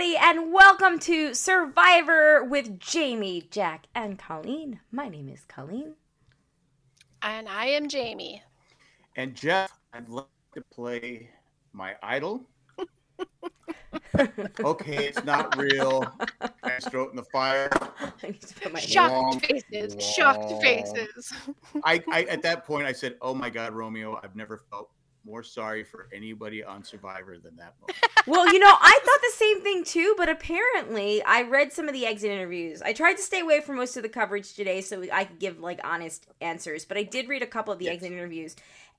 everybody, and welcome to Survivor with Jamie, Jack, and Colleen. My name is Colleen. And I am Jamie. And Jeff, I'd like to play my idol. okay, it's not real. I just throw it in the fire. Shocked Womp, faces. Shocked faces. I, I at that point I said, "Oh my God, Romeo! I've never felt more sorry for anybody on Survivor than that moment." well, you know, I thought the same thing too, but apparently I read some of the exit interviews. I tried to stay away from most of the coverage today so I could give like honest answers, but I did read a couple of the Yes. exit interviews.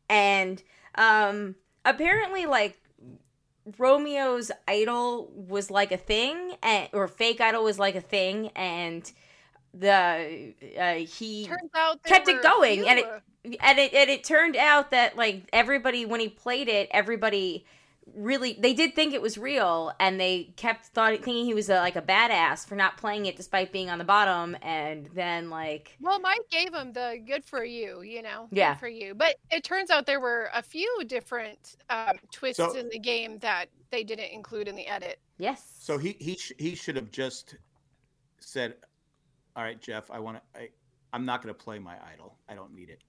And um apparently like Romeo's idol was like a thing and or fake idol was like a thing and the uh, he Turns out kept it were going, and it- fewer. And it and it turned out that like everybody when he played it everybody really they did think it was real and they kept thought thinking he was a, like a badass for not playing it despite being on the bottom and then like Well, Mike gave him the good for you, you know. good Yeah. for you. But it turns out there were a few different um, twists So- in the game that they didn't include in the edit. yes So he he sh- he should have just said, "All right, Jeff, I want to. I I'm not going to play my idol. I don't need it."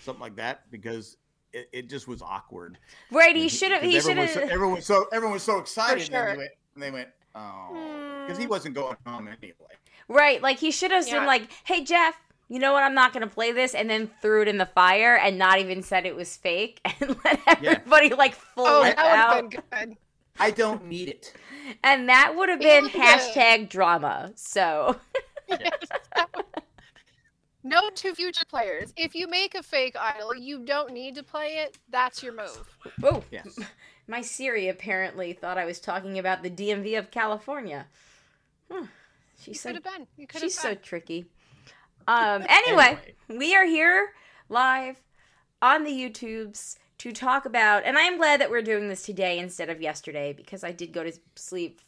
Something like that because it, it just was awkward. right he should have 'cause he should everyone was so- have everyone was so everyone was so excited sure. and, they went, and they went, "Oh," because he Hmm. wasn't going home anyway. right like he should have Yeah. been like hey jeff you know what i'm not gonna play this and then threw it in the fire and not even said it was fake and let Yeah. everybody like flip Oh, that out good. I don't need it. and that would have been would've been- hashtag drama so Note to future players: if you make a fake idol, you don't need to play it. That's your move. oh Yes. My Siri apparently thought I was talking about the DMV of California. You She's could so have been. You could she's have so tricky. Um. Anyway, Anyway. we are here live on the YouTubes to talk about, and I am glad that we're doing this today instead of yesterday because I did go to sleep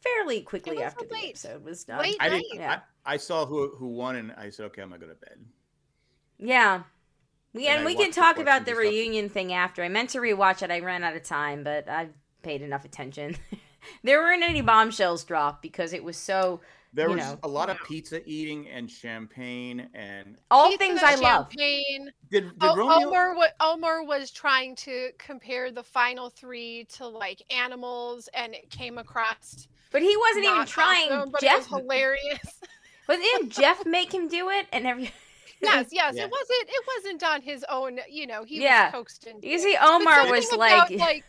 fairly quickly was after the episode was done. Late I didn't. Yeah. I, I saw who who won, and I said, "Okay, I'm gonna go to bed." Yeah. We, And and we can watched the talk about the and stuff. reunion thing after. I meant to rewatch it. I ran out of time, but I paid enough attention. there weren't any bombshells dropped because it was so There You was know. a lot of pizza eating and champagne, and all Pizza, things I love. champagne. did did Oh, Romeo? Omar, wa- Omar was trying to compare the final three to like animals, and it came across. But he wasn't even trying. awesome, but Jeff it was hilarious. wasn't Jeff make him do it and every yes, yes, Yeah. it wasn't. It wasn't on his own. You know, he Yeah. was coaxed into. You it. see Omar something was about, like, like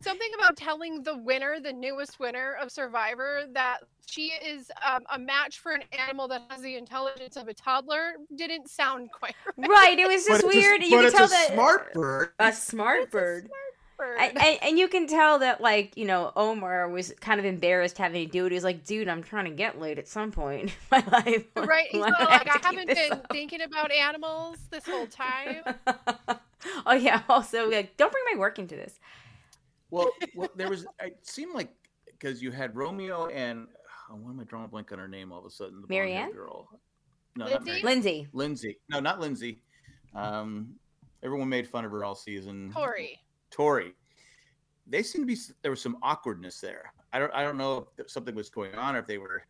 something about telling the winner, the newest winner of Survivor, that she is um, a match for an animal that has the intelligence of a toddler didn't sound quite right. right, it was just But it's a- weird. you but can it's tell a that smart bird. a smart bird. Bird. And, and, and you can tell that like you know omar was kind of embarrassed having to do it he was like dude i'm trying to get laid at some point in my life Right, he's Why all do like, have I haven't been up?" thinking about animals this whole time. oh yeah also like don't bring my work into this Well, well, there was. It seemed like because you had Romeo and oh, why am I drawing a blank on her name all of a sudden? The blonde-haired Maryanne? girl. No, not Lindsay? Maryanne. lindsay Lindsay. No, not Lindsay. Um, everyone made fun of her all season. Tori. Tori. They seem to be. There was some awkwardness there. I don't. I don't know if something was going on or if they were.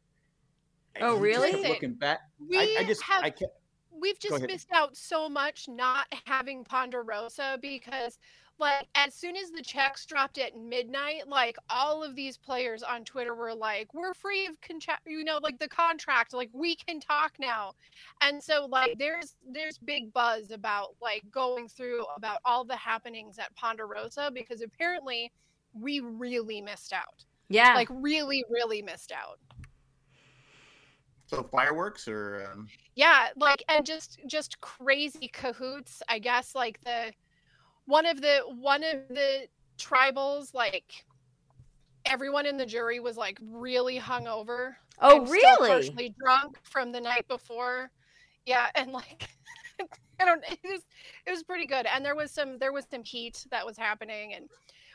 Oh, really? Looking back, We I, I just. have I kept. we've just missed out so much not having Ponderosa because like as soon as the checks dropped at midnight, like all of these players on Twitter were like, "We're free of contract, you know, like the contract, like we can talk now." And so like there's there's big buzz about like going through about all the happenings at Ponderosa because apparently we really missed out. yeah Like really really missed out. So fireworks or. Um, yeah like and just just crazy cahoots i guess like the one of the one of the tribals like everyone in the jury was like really hungover. Oh and still really? partially drunk from the night before. Yeah and like i don't it was it was pretty good. And there was some there was some heat that was happening and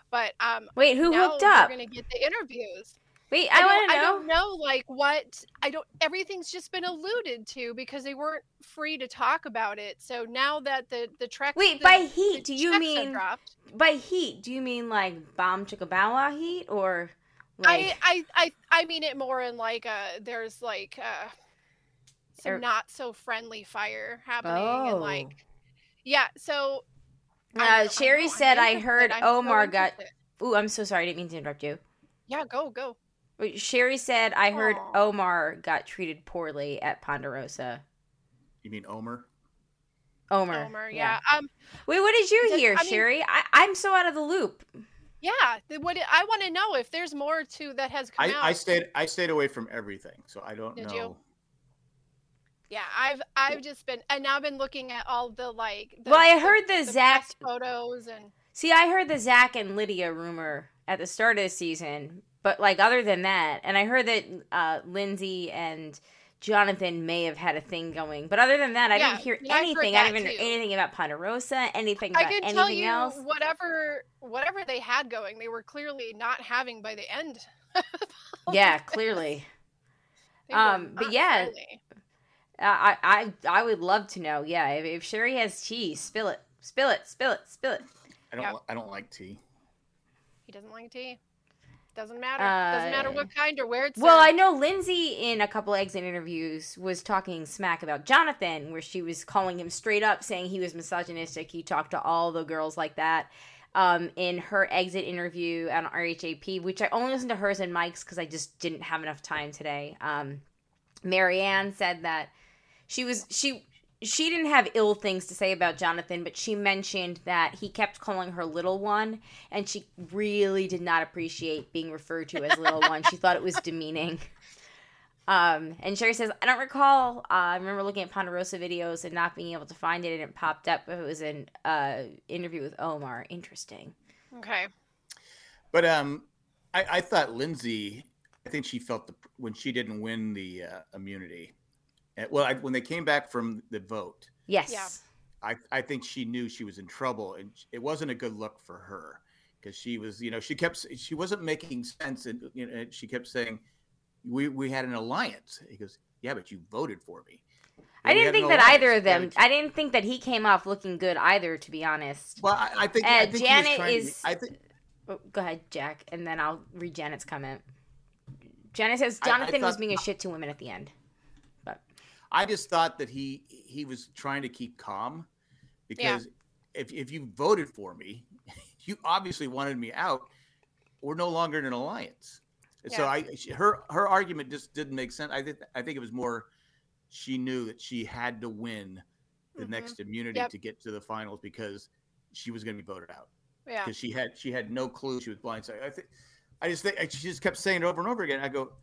but um wait who hooked we're gonna get the interviews wait I, i, don't, I know don't know like what I don't everything's just been alluded to because they weren't free to talk about it. So now that the the trek wait the, by heat do you mean dropped, by heat do you mean like bomb wow heat or Like, I, I I I mean it more in like uh there's like uh some Er- not so friendly fire happening and Oh. like yeah, so Uh, Sherry said, "I heard I'm so Omar got- ooh, I'm so sorry. I didn't mean to interrupt you. Yeah, go go. Wait, Sherry said, I heard Aw. Omar got treated poorly at Ponderosa. You mean Omer? Omer. Omer, yeah. Um Wait, what did you Does- hear, I mean- Sherry? I, I'm so out of the loop. yeah, what I want to know if there's more to that has come I, out. I stayed I stayed away from everything, so I don't Did know. you? Yeah, I've I've just been and now I've been looking at all the like the, Well, I heard the the Zach. photos and See, I heard the Zach and Lydia rumor at the start of the season, but like other than that, and I heard that uh, Lindsay and Jonathan may have had a thing going, but other than that, I Yeah, didn't hear yeah, anything. I that didn't hear anything about Ponderosa, anything I can anything tell you else. whatever whatever they had going, they were clearly not having by the end. Yeah, clearly. Um, but yeah, friendly. I, I I would love to know. Yeah, if, if Sherry has tea, spill it, spill it, spill it, spill it. I don't Yeah. I don't like tea. he doesn't like tea. Doesn't matter. Doesn't matter Uh, what kind or where it's. Well, I know Lindsay in a couple exit interviews was talking smack about Jonathan, where she was calling him straight up, saying he was misogynistic. He talked to all the girls like that. Um, in her exit interview on RHAP, which I only listened to hers and Mike's because I just didn't have enough time today. Um, Maryanne said that she was she she didn't have ill things to say about Jonathan, but she mentioned that he kept calling her little one, and she really did not appreciate being referred to as little one. She thought it was demeaning. Um, and Sherry says, I don't recall. Uh, I remember looking at Ponderosa videos and not being able to find it, and it popped up. It was an uh, interview with Omar. Interesting. Okay. But um, I, I thought Lindsay. I think she felt the when she didn't win the uh, immunity. Well, I, when they came back from the vote, Yes. Yeah. I, I think she knew she was in trouble, and it wasn't a good look for her because she was, you know, she kept she wasn't making sense, and you know, she kept saying, "We we had an alliance." He goes, "Yeah, but you voted for me." I didn't think that either of them. I didn't think that he came off looking good either, to be honest. Well, I, I think, Uh, I think Janet trying to- is- I think Oh, go ahead, Jack, and then I'll read Janet's comment. Janet says I- I Jonathan was being a shit to women at the end. I just thought that he he was trying to keep calm because if if you voted for me, you obviously wanted me out. We're no longer in an alliance. And So I her her argument just didn't make sense. I think I think it was more she knew that she had to win the Mhm. next immunity Yep. to get to the finals because she was going to be voted out Yeah. because she had she had no clue she was blindsided. I think I just think she just kept saying it over and over again. I go,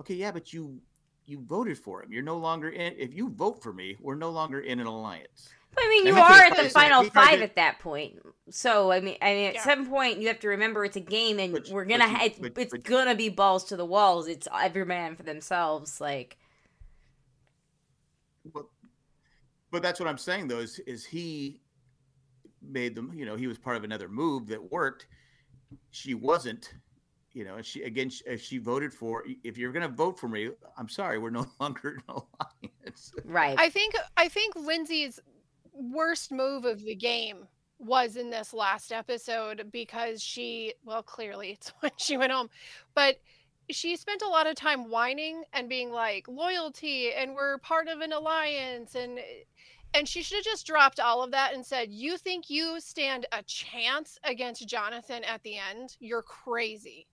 okay, yeah, but you you voted for him. You're no longer in. If you vote for me, we're no longer in an alliance. But, I mean, you are at the final he five to- at that point. So I mean, I mean, at Yeah. some point you have to remember it's a game, and But- we're gonna you- ha- it's, but- it's but- gonna be balls to the walls. It's every man for themselves. Like But, but that's what I'm saying though is is he made them. You know, he was part of another move that worked. She wasn't. You know, and she again. she- she voted for, if you're going to vote for me, I'm sorry, we're no longer in an alliance. right, I think I think Lindsay's worst move of the game was in this last episode because she well clearly it's when she went home but she spent a lot of time whining and being like loyalty and we're part of an alliance and and she should have just dropped all of that and said you think you stand a chance against Jonathan at the end you're crazy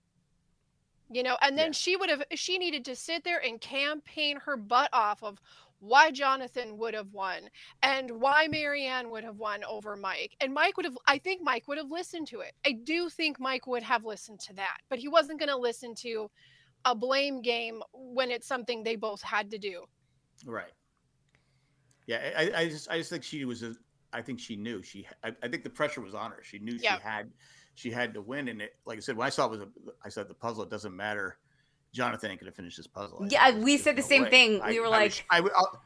you know and then Yeah. she would have she needed to sit there and campaign her butt off of why Jonathan would have won and why Maryanne would have won over Mike. And Mike would have, I think Mike would have listened to it. I do think Mike would have listened to that, but he wasn't going to listen to a blame game when it's something they both had to do. Right. Yeah, I, I just I just think she was a. I think she knew she. I, I think the pressure was on her. She knew Yeah. she had she had to win, and it. Like I said, when I saw it was a, I said the puzzle. It doesn't matter. Jonathan ain't gonna finish this puzzle. I Yeah, we said the no same way." thing. I- We were I like- was, I, w- I'll-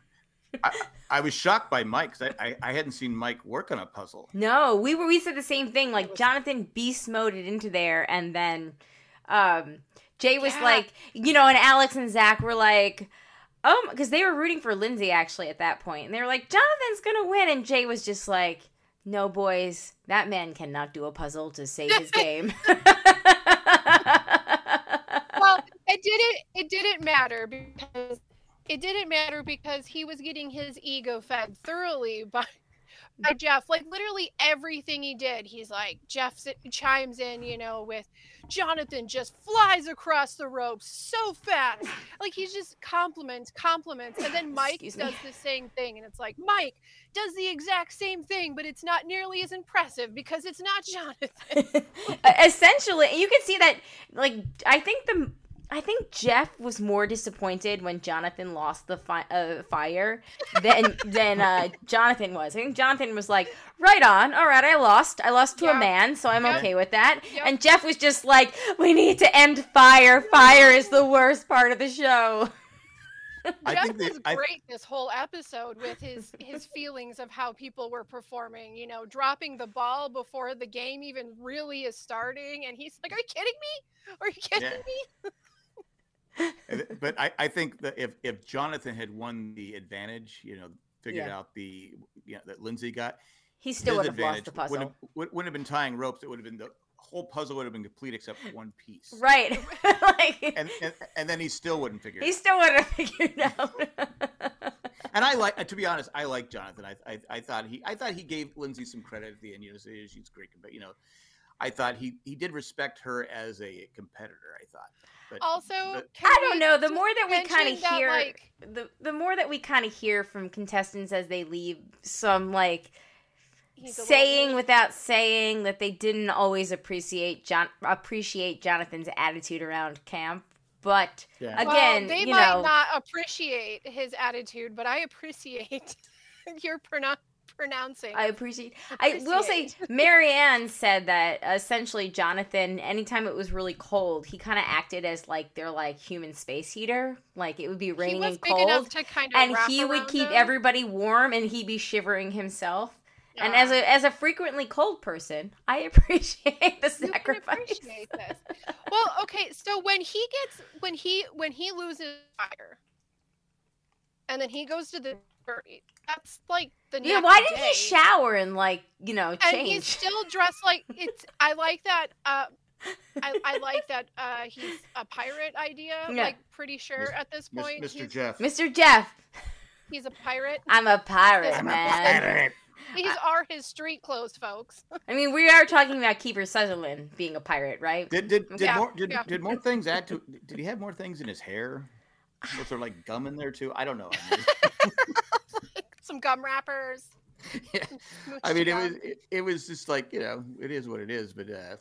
I, I was shocked by Mike because I, I I hadn't seen Mike work on a puzzle. No, we were we said the same thing. Like Jonathan beast moded into there, and then um Jay was Yeah. like, you know, and Alex and Zach were like, oh, because they were rooting for Lindsay actually at that point, and they were like, Jonathan's gonna win, and Jay was just like, no, boys, that man cannot do a puzzle to save his game. Well, it didn't it didn't matter because it didn't matter because he was getting his ego fed thoroughly by by Jeff. Like literally everything he did, he's like Jeff chimes in, you know, with Jonathan just flies across the ropes so fast. Like he's just compliments, compliments, and then Mike Excuse does me. the same thing, and it's like Mike does the exact same thing, but it's not nearly as impressive because it's not Jonathan. Essentially, you can see that. Like I think the I think Jeff was more disappointed when Jonathan lost the fi- uh, fire than than uh, Jonathan was. I think Jonathan was like, "Right on, all right, I lost. I lost to yeah. a man, so I'm okay with that." Yep. And Jeff was just like, "We need to end fire. Fire is the worst part of the show." I Jeff was I... great this whole episode with his his feelings of how people were performing. You know, dropping the ball before the game even really is starting, and he's like, "Are you kidding me? Are you kidding yeah. me?" But I, I think that if, if Jonathan had won the advantage, you know, figured yeah. out the you know, that Lindsay got, he still would have lost the puzzle. Wouldn't have, wouldn't have been tying ropes. It would have been the whole puzzle would have been complete except one piece. Right. like, and, and, and then he still wouldn't figure. He still wouldn't have figured it out. and I like, to be honest, I like Jonathan. I, I, I thought he, I thought he gave Lindsay some credit at the end. You know, she's great, but you know, I thought he he did respect her as a competitor. I thought. But, also, but, I don't know. The more that we kind of hear, like, the the more that we kind of hear from contestants as they leave, some like saying without saying that they didn't always appreciate John appreciate Jonathan's attitude around camp. But yeah. again, well, they you might know, not appreciate his attitude, but I appreciate your pronunciation pronouncing. I appreciate. I will say, Maryanne said that essentially Jonathan, anytime it was really cold, he kind of acted as like their like human space heater. Like it would be raining and cold, and he would keep them. everybody warm, and he'd be shivering himself. Yeah. And as a as a frequently cold person, I appreciate the sacrifice. Appreciate well, okay, so when he gets when he when he loses fire, and then he goes to the that's like the new. yeah. Why did day. he shower and like you know change? And he's still dressed like it's. I like that. Uh, I, I like that uh, he's a pirate idea. Yeah. Like pretty sure at this point, Mr. Jeff. Mr. Jeff. He's a pirate. I'm a pirate, I'm man. A pirate. These are his street clothes, folks. I mean, we are talking about Kiefer Sutherland being a pirate, right? Did did, did yeah. more did, yeah. did more things add to? Did he have more things in his hair? Was there like gum in there too? I don't know. Some gum wrappers. Yeah. I mean, it was it, it, was just like you know, it is what it is. But uh...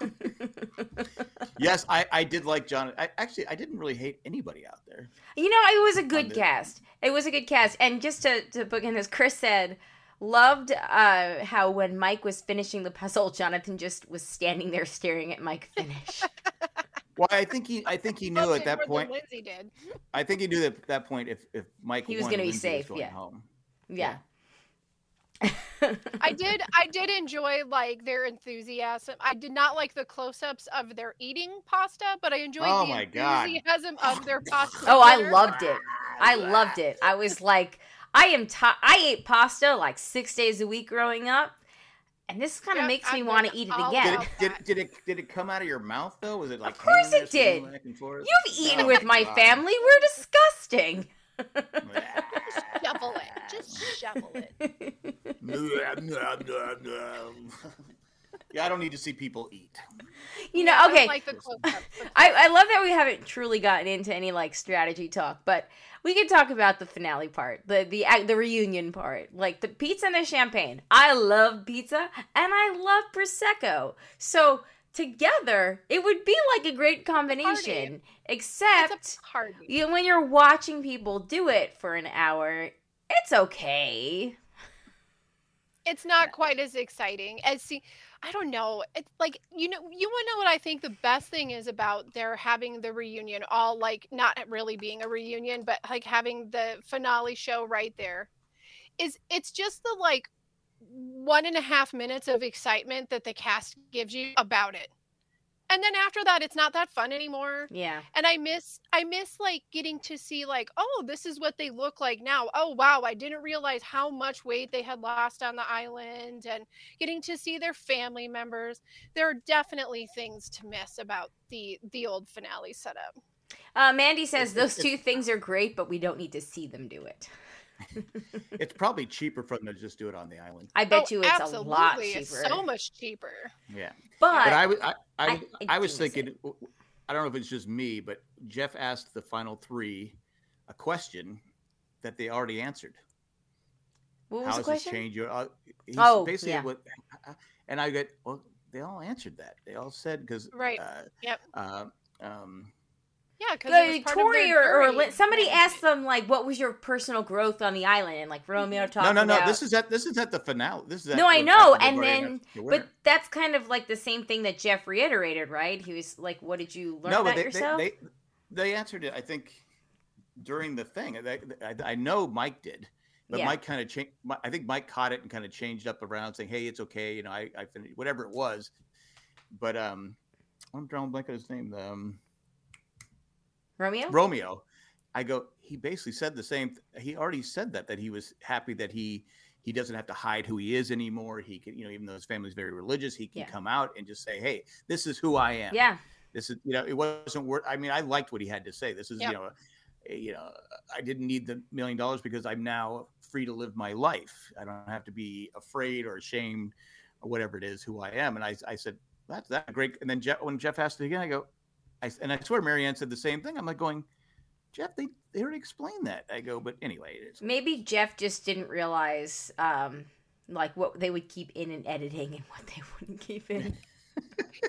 yes, I I did like John. I actually I didn't really hate anybody out there. You know, it was a good cast. It was a good cast, and just to to book in, as Chris said loved uh, how when Mike was finishing the puzzle, Jonathan just was standing there staring at Mike finish. Well, I think he, I think he knew at that point. Lindsay did. I think he knew that at that point if if Mike he was going to be safe, yeah. Home. Yeah. yeah. I did I did enjoy like their enthusiasm. I did not like the close-ups of their eating pasta, but I enjoyed oh the enthusiasm God. of their pasta. Oh, I loved it. I loved it. I was like I am t- I ate pasta like 6 days a week growing up and this kind of yep, makes me want to eat it again. Did it, did, did, it did it come out of your mouth though? Was it like? Of course it did. You've eaten oh, with my God. family. We're disgusting. just shovel it. Just shovel it. yeah, I don't need to see people eat. You know, okay. I, like I, I love that we haven't truly gotten into any like strategy talk, but we could talk about the finale part, the the the reunion part, like the pizza and the champagne. I love pizza and I love prosecco. So together, it would be like a great combination. Except you know, when you're watching people do it for an hour, it's okay. It's not quite as exciting as see I don't know. It's like you know, you want to know what I think the best thing is about their having the reunion, all like not really being a reunion, but like having the finale show right there. Is it's just the like one and a half minutes of excitement that the cast gives you about it. And then after that it's not that fun anymore Yeah. and i miss i miss like getting to see like oh this is what they look like now oh wow i didn't realize how much weight they had lost on the island and getting to see their family members there are definitely things to miss about the the old finale setup Uh, Mandy says those two things are great, but we don't need to see them do it. It's probably cheaper for them to just do it on the island. I bet Oh, you it's a lot cheaper. It's so much cheaper Yeah. but, But I, was- I, I, I- I I was do miss thinking, I don't know if it's just me, but Jeff asked the final three a question that they already answered. what was How the does question? this change your? Uh, he's Oh, basically yeah. what, and I get well. They all answered that. They all said because Right. Uh, Yep. Uh, um, yeah because Like, Tori or, or Lin- somebody asked them like, "What was your personal growth on the island?" And like Romeo talked no, no, no. about. This is at this is at the finale. This is at, No, I know, and then- the but that's kind of like the same thing that Jeff reiterated, right? He was like, "What did you learn no, about they, yourself?" they, they they answered it. I think during the thing. They, I, I know Mike did, but Yeah. Mike kind of changed. I think Mike caught it and kind of changed up around, saying, "Hey, it's okay." You know, I, I finished whatever it was. But um, I'm drawing a blank on his name. Um, Romeo. Romeo. I go. He basically said the same. He already said that that he was happy that he he doesn't have to hide who he is anymore. He can, you know, even though his family's very religious, he can Yeah. come out and just say, "Hey, this is who I am." yeah, this is you know it wasn't worth i mean i liked what he had to say this is Yep. you know eh, you know i didn't need the million dollars because i'm now free to live my life i don't have to be afraid or ashamed or whatever it is who i am and i, I said that's that great and then jeff when jeff asked it again i go I, and i swear maryanne said the same thing. I'm like going jeff they, they already explained that. I go but anyway it's, maybe Jeff just didn't realize um like what they would keep in and editing and what they wouldn't keep in.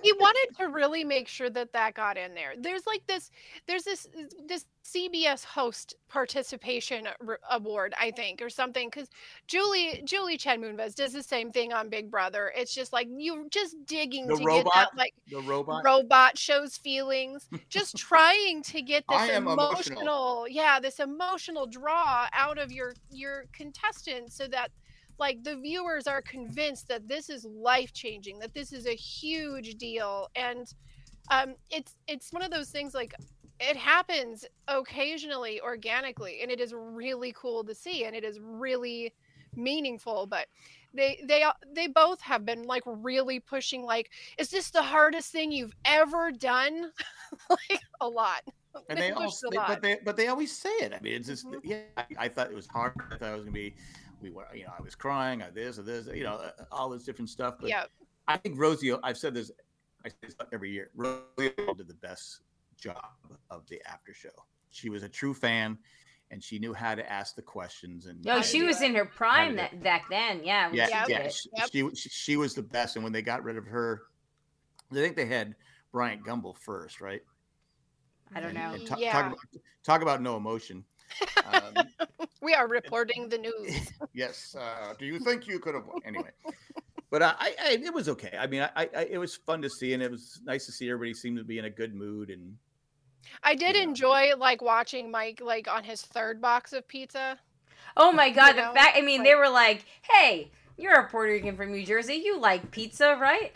he wanted to really make sure that that got in there. There's like this, there's this uh, this CBS host participation r- award, I think, or something. Because Julie Julie Chen Moonves does the same thing on Big Brother. It's just like you're just digging The to robot? get that like the robot robot shows feelings, just trying to get this emotional. emotional, yeah, this emotional draw out of your your contestants so that like the viewers are convinced that this is life changing, that this is a huge deal, and um, it's it's one of those things like it happens occasionally organically, and it is really cool to see, and it is really meaningful, but. They they they both have been like really pushing like is this the hardest thing you've ever done? like a lot. and they all pushed a they, but they but they always say it i mean it's just Mhm. yeah I, I thought it was hard i thought it was gonna be we were you know i was crying i this or this you know uh, all this different stuff but yeah. i think rosie i've said this i say this every year rosie did the best job of the after show she was a true fan and she knew how to ask the questions and No, she to- was in her prime that back then. Yeah, when yeah, she Yep. yeah, she, Yep. she, she she was the best and when they got rid of her i think they had bryant gumbel first right I don't And- know. and ta- Yeah. talk, about, talk about no emotion um, We are reporting the news. yes. Uh, do you think you could have? won? Anyway, but uh, I, I, it was okay. I mean, I, I, it was fun to see, and it was nice to see everybody seem to be in a good mood. And I did Yeah. enjoy like watching Mike like on his third box of pizza. Oh my god, know, the fact I mean like- they were like, "Hey, you're a Puerto Rican from New Jersey. You like pizza, right?"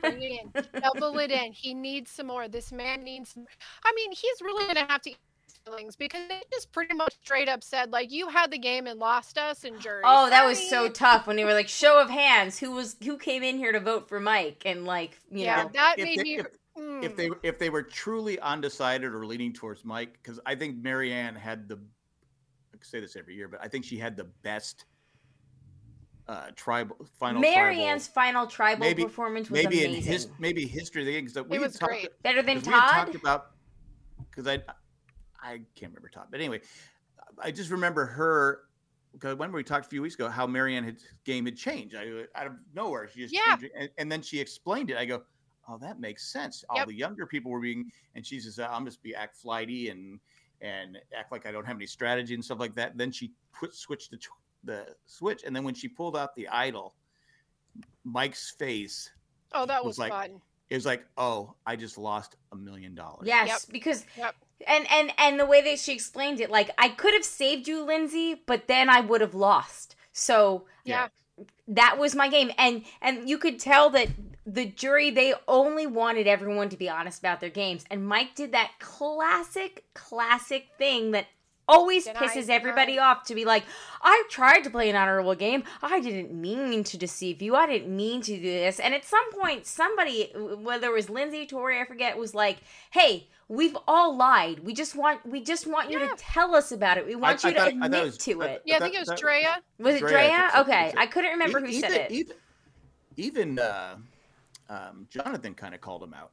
Bring it in, double it in. He needs some more. This man needs. I mean, he's really gonna have to eat his feelings because they just pretty much straight up said like, "You had the game and lost us in jury." oh, that was so tough when they were like, "Show of hands, who was who came in here to vote for Mike?" And like, you yeah, know, that if made they, me. if, if mm. they if they were truly undecided or leaning towards Mike, because I think Maryanne had the, I say this every year, but I think she had the best uh tribal final Maryanne's tribal, final tribal maybe- performance was maybe amazing. in his maybe history of the game because we It had was talked- great. Better than 'cause we Todd. talked about because I I can't remember Todd, but anyway, I just remember her because when we talked a few weeks ago how Maryanne had game had changed. I out of nowhere she just Yeah. changed and, and then she explained it. I go, oh, that makes sense. All Yep. the younger people were being, and she says, I'm just be act flighty and and act like I don't have any strategy and stuff like that. Then she put switched the the switch, and then when she pulled out the idol, Mike's face oh, that was was like- fun. it was like, oh, I just lost a million dollars. Yes, because Yep. And and and the way that she explained it, like I could have saved you, Lindsay, but then I would have lost. So Yeah. that was my game, and and you could tell that the jury they only wanted everyone to be honest about their games and mike did that classic classic thing that always Deny, pisses deny. everybody off to be like i tried to play an honorable game. I didn't mean to deceive you. I didn't mean to do this. And at some point somebody whether it was lindsay tori i forget was like hey we've all lied. We just want we just want you Yeah. to tell us about it. We want I you to thought- admit was- to I- it. Yeah, I think it was that- Drea. was it Drea, drea? okay. i couldn't remember who even, said it. Even, even uh, um, Jonathan kind of called him out.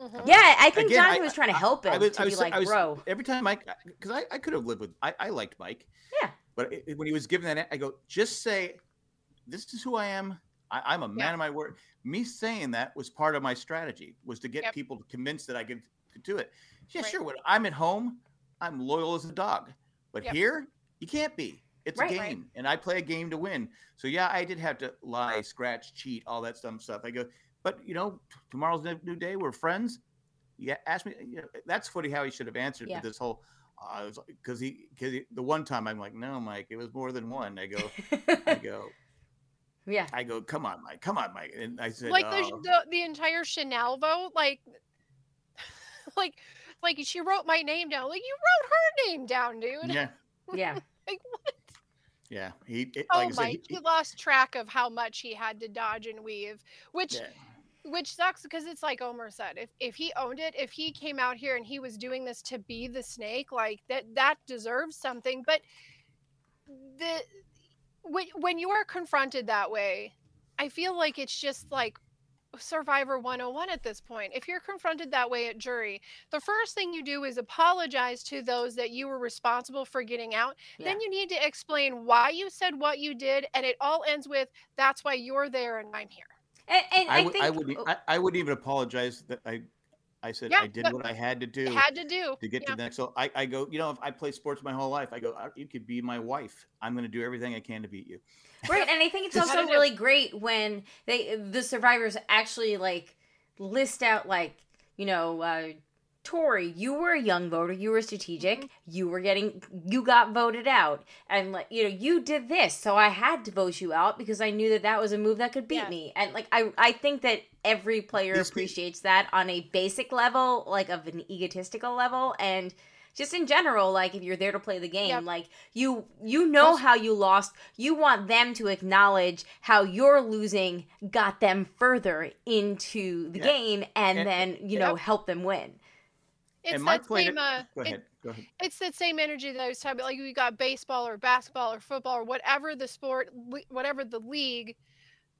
Mhm. yeah i think Again, jonathan I- was trying to help him I was, to I be like I was, bro Every time Mike, because I, I could have lived with, I, I liked Mike. Yeah. But it, when he was given that, I go, just say, this is who I am. I, I'm a man Yeah. of my word. Me saying that was part of my strategy, was to get Yep. people convinced that I could, could do it. Yeah, Right. sure. When I'm at home, I'm loyal as a dog. But Yep. here, you can't be. It's Right. a Right. game, and I play a game to win. So yeah, I did have to lie, scratch, cheat, all that dumb stuff. I go, but you know, t- tomorrow's a new day. We're friends. Yeah, ask me. You know, that's funny how he should have answered. Yeah. This whole, uh, because he, because the one time I'm like, no, Mike, it was more than one. I go, I go, yeah I go, come on, Mike, come on, Mike. And I said, like "Oh." the, the the entire Chanelle vote, like, like, like she wrote my name down. Like you wrote her name down, dude. yeah, yeah Like what? yeah. He, it, Oh like I said, my! he- He lost track of how much he had to dodge and weave, which yeah. Which sucks because it's like Omer said. If if he owned it, if he came out here and he was doing this to be the snake, like that that deserves something. But the when when you are confronted that way, I feel like it's just like Survivor 101 at this point. If you're confronted that way at jury, the first thing you do is apologize to those that you were responsible for getting out. Then you need to explain why you said what you did, and it all ends with that's why you're there and I'm here. And, and I, I, would, think I would, I, I wouldn't even apologize that I, I said Yeah, I did what I had to do. Had to do. to get yeah. to the next. So I, I go, you know, if I play sports my whole life, I go, "Uh, you could be my wife. I'm going to do everything I can to beat you. right and i think it's also really great when they the survivors actually like list out like you know uh Tori, you were a young voter. You were strategic. Mm-hmm. You were getting, you got voted out, and like you know, you did this, so I had to vote you out because I knew that that was a move that could beat Yes. me. And like, I, I think that every player These pe- appreciates that on a basic level, like of an egotistical level, and just in general, like if you're there to play the game, Yep. like you, you know how you lost. You want them to acknowledge how your losing got them further into the Yeah. game, and, And- then you know Yep. help them win. It's and that played same. Uh, Go it- ahead. Go ahead. it's that same energy that I was talking about. Like you got baseball or basketball or football or whatever the sport, whatever the league.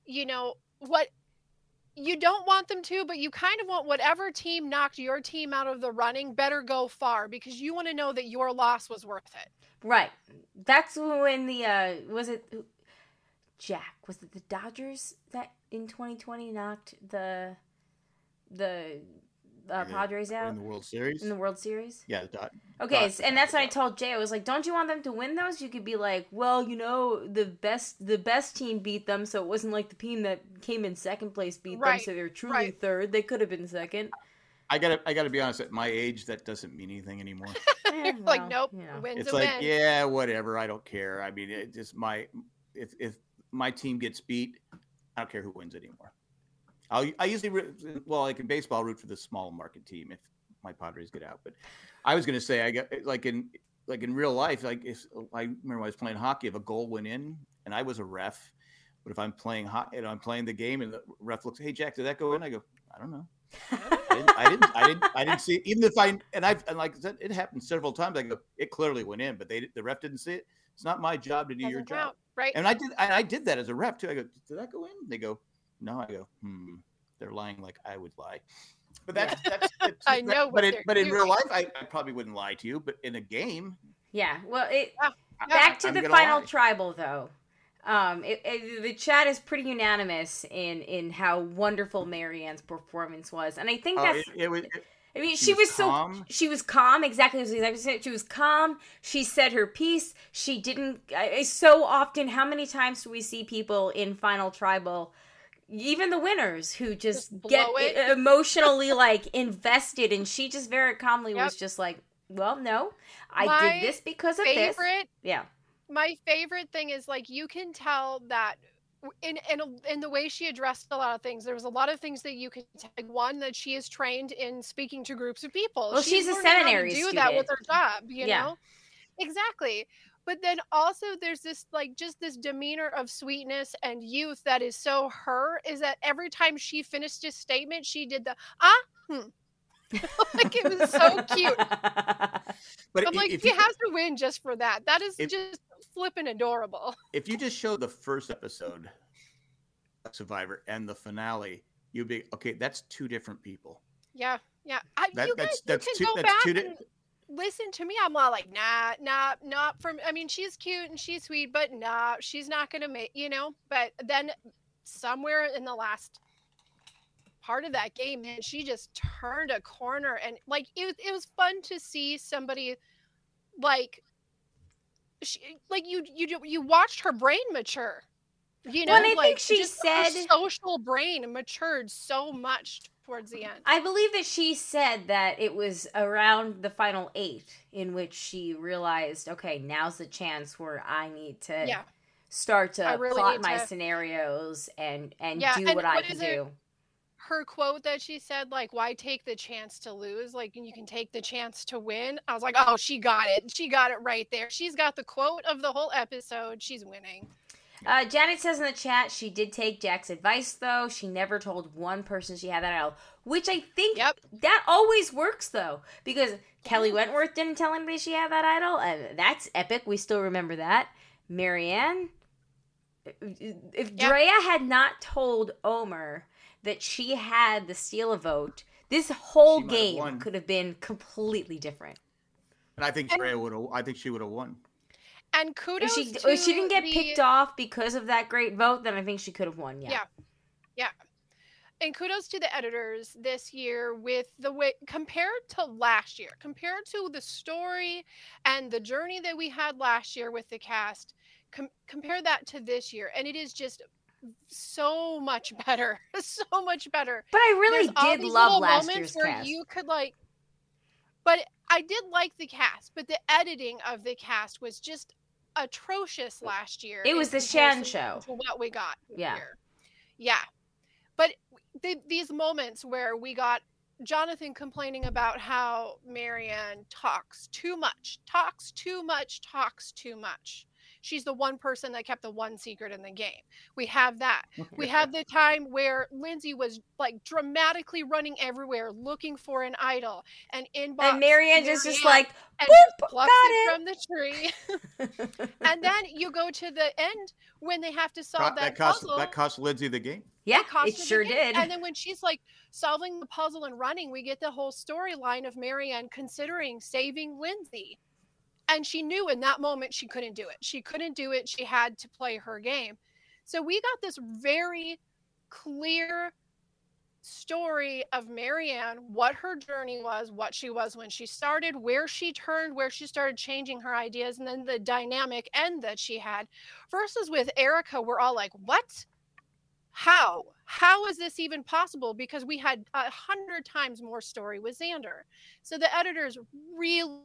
You know what? You don't want them to, but you kind of want whatever team knocked your team out of the running better go far because you want to know that your loss was worth it. Right. That's when the uh was it Jack was it the Dodgers that in 2020 knocked the the uh, Yeah, Padres out in the World Series. in the World Series? yeah, the dot. Okay, Dodgers s- and that's what I told Jay. I was like, "Don't you want them to win those? You could be like, well, you know, the best the best team beat them, so it wasn't like the team that came in second place beat them, Right, so they're truly right. third. They could have been second. I gotta, I gotta be honest. At my age, that doesn't mean anything anymore. Eh, like, nope, you know. win's it's a like, win. yeah, whatever. I don't care. I mean, it just my if if my team gets beat, I don't care who wins anymore. I'll, I usually root, well, like in baseball, root for the small market team if my Padres get out. But I was gonna say, I got like in like in real life, like if I remember when I was playing hockey, if a goal went in and I was a ref, but if I'm playing hot and I'm playing the game and the ref looks, hey Jack, did that go in? I go, I don't know. I didn't, I didn't, I didn't, I didn't see it. Even if I, and I've, and like said, it happened several times. I go, it clearly went in, but they, the ref didn't see it. It's not my job to do your Doesn't job. count, right? And I did, I, I did that as a ref too. I go, did that go in? They go, no. I go, hmm, they're lying like I would lie. But that's, that's, it's, I know But, it, but in real life, I, I probably wouldn't lie to you. But in a game, Yeah. Well, it Yeah. I- back to I'm the final lie. tribal though um it, it- the chat is pretty unanimous in in how wonderful maryanne's performance was and i think Oh, that's it, it was. I mean she, she was, was so calm. she was calm exactly as I said. she was calm she said her piece she didn't I- so often how many times do we see people in final tribal even the winners who just, Just get it. emotionally like invested and she just very calmly Yep. was just like well no i My did this because of this yeah my favorite thing is like you can tell that in in in the way she addressed a lot of things, there was a lot of things that you could take. One that she is trained in speaking to groups of people. Well, she's a how to seminary do that with her job. You Yeah. know, exactly. But then also there's this like just this demeanor of sweetness and youth that is so her. Is that every time she finished a statement, she did the ah hmm. like it was so cute. But I'm i- like, if she you, has to win just for that. That is If- just flipping adorable. if you just show the first episode of Survivor and the finale, you'd be okay. That's two different people. Yeah, yeah. I, That- you guys that's- you that's can two- go back two and listen to me. I'm all like, nah, nah, not from. I mean, she's cute and she's sweet, but nah, she's not gonna make. You know. But then somewhere in the last part of that game, man, she just turned a corner and like it. was- It was fun to see somebody like. She, like you, you, you watched her brain mature. You know, Well, and I think like she just her said- social brain matured so much towards the end. I believe that she said that it was around the final eight in which she realized, okay, now's the chance where I need to Yeah. start to really plot my to- scenarios and and Yeah, do and what I can it? do. her quote that she said like why take the chance to lose like you can take the chance to win i was like oh she got it she got it right there she's got the quote of the whole episode she's winning Uh, Janet says in the chat she did take Jack's advice though. She never told one person she had that idol, which I think Yep. that always works though because Kelly Wentworth didn't tell anybody she had that idol, and that's epic. We still remember that. Maryanne, if Yep. Drea had not told Omer that she had the steal a vote, this whole She might have game could have been completely different. And I think And- Drea would have. I think she would have won. And If kudos she to if she didn't get the- picked off because of that great vote, then I think she could have won. Yeah. Yeah. yeah and kudos to the editors this year with the way compared to last year compared to the story and the journey that we had last year with the cast com- compare that to this year and it is just so much better so much better But I really There's did love last moments year's where cast. you could like but i did like the cast but the editing of the cast was just atrocious last year It was the Shan show. to what we got Yeah. year. yeah but th- these moments where we got jonathan complaining about how maryanne talks too much talks too much talks too much she's the one person that kept the one secret in the game we have that we have the time where Lindsay was like dramatically running everywhere looking for an idol and inbox and Maryanne just just like and boop, just plucks got it it. from the tree. and then you go to the end when they have to Co- solve that that, cost puzzle. that cost Lindsay the game. yeah, cost it sure game. did. And then when she's like solving the puzzle and running, we get the whole storyline of Maryanne considering saving Lindsay. And she knew in that moment she couldn't do it. She couldn't do it. She had to play her game. So we got this very clear story of Maryanne, what her journey was, what she was when she started, where she turned, where she started changing her ideas, and then the dynamic end that she had. Versus with Erika, we're all like, what? How? How is this even possible? Because we had a hundred times more story with Xander. So the editors really,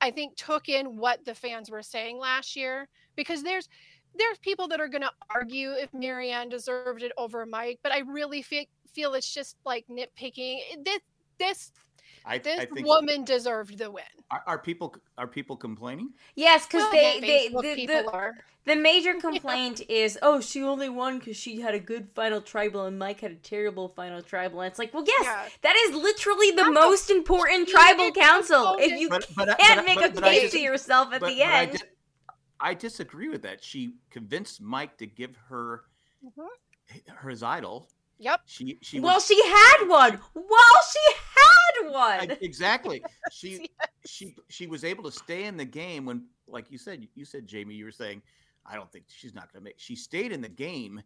I think, took in what the fans were saying last year because there's there's people that are going to argue if Maryanne deserved it over Mike, but I really feel feel it's just like nitpicking. This this I, this I think woman deserved the win. are, are people are people complaining? yes, because Well, they the they the, people the, are. the major complaint is oh she only won because she had a good final tribal and Mike had a terrible final tribal. And it's like well yes Yeah. that is literally the That's a most important tribal council. If you But but can't but make but- a but I case dis- to yourself at but- the but I end, di- I disagree with that. She convinced Mike to give her Mhm. her his idol. Yep. She she well was, she had one. Well she had one. I- exactly. She she she was able to stay in the game when, like you said, you said Jamie, you were saying, I don't think she's not going to make. She stayed in the game.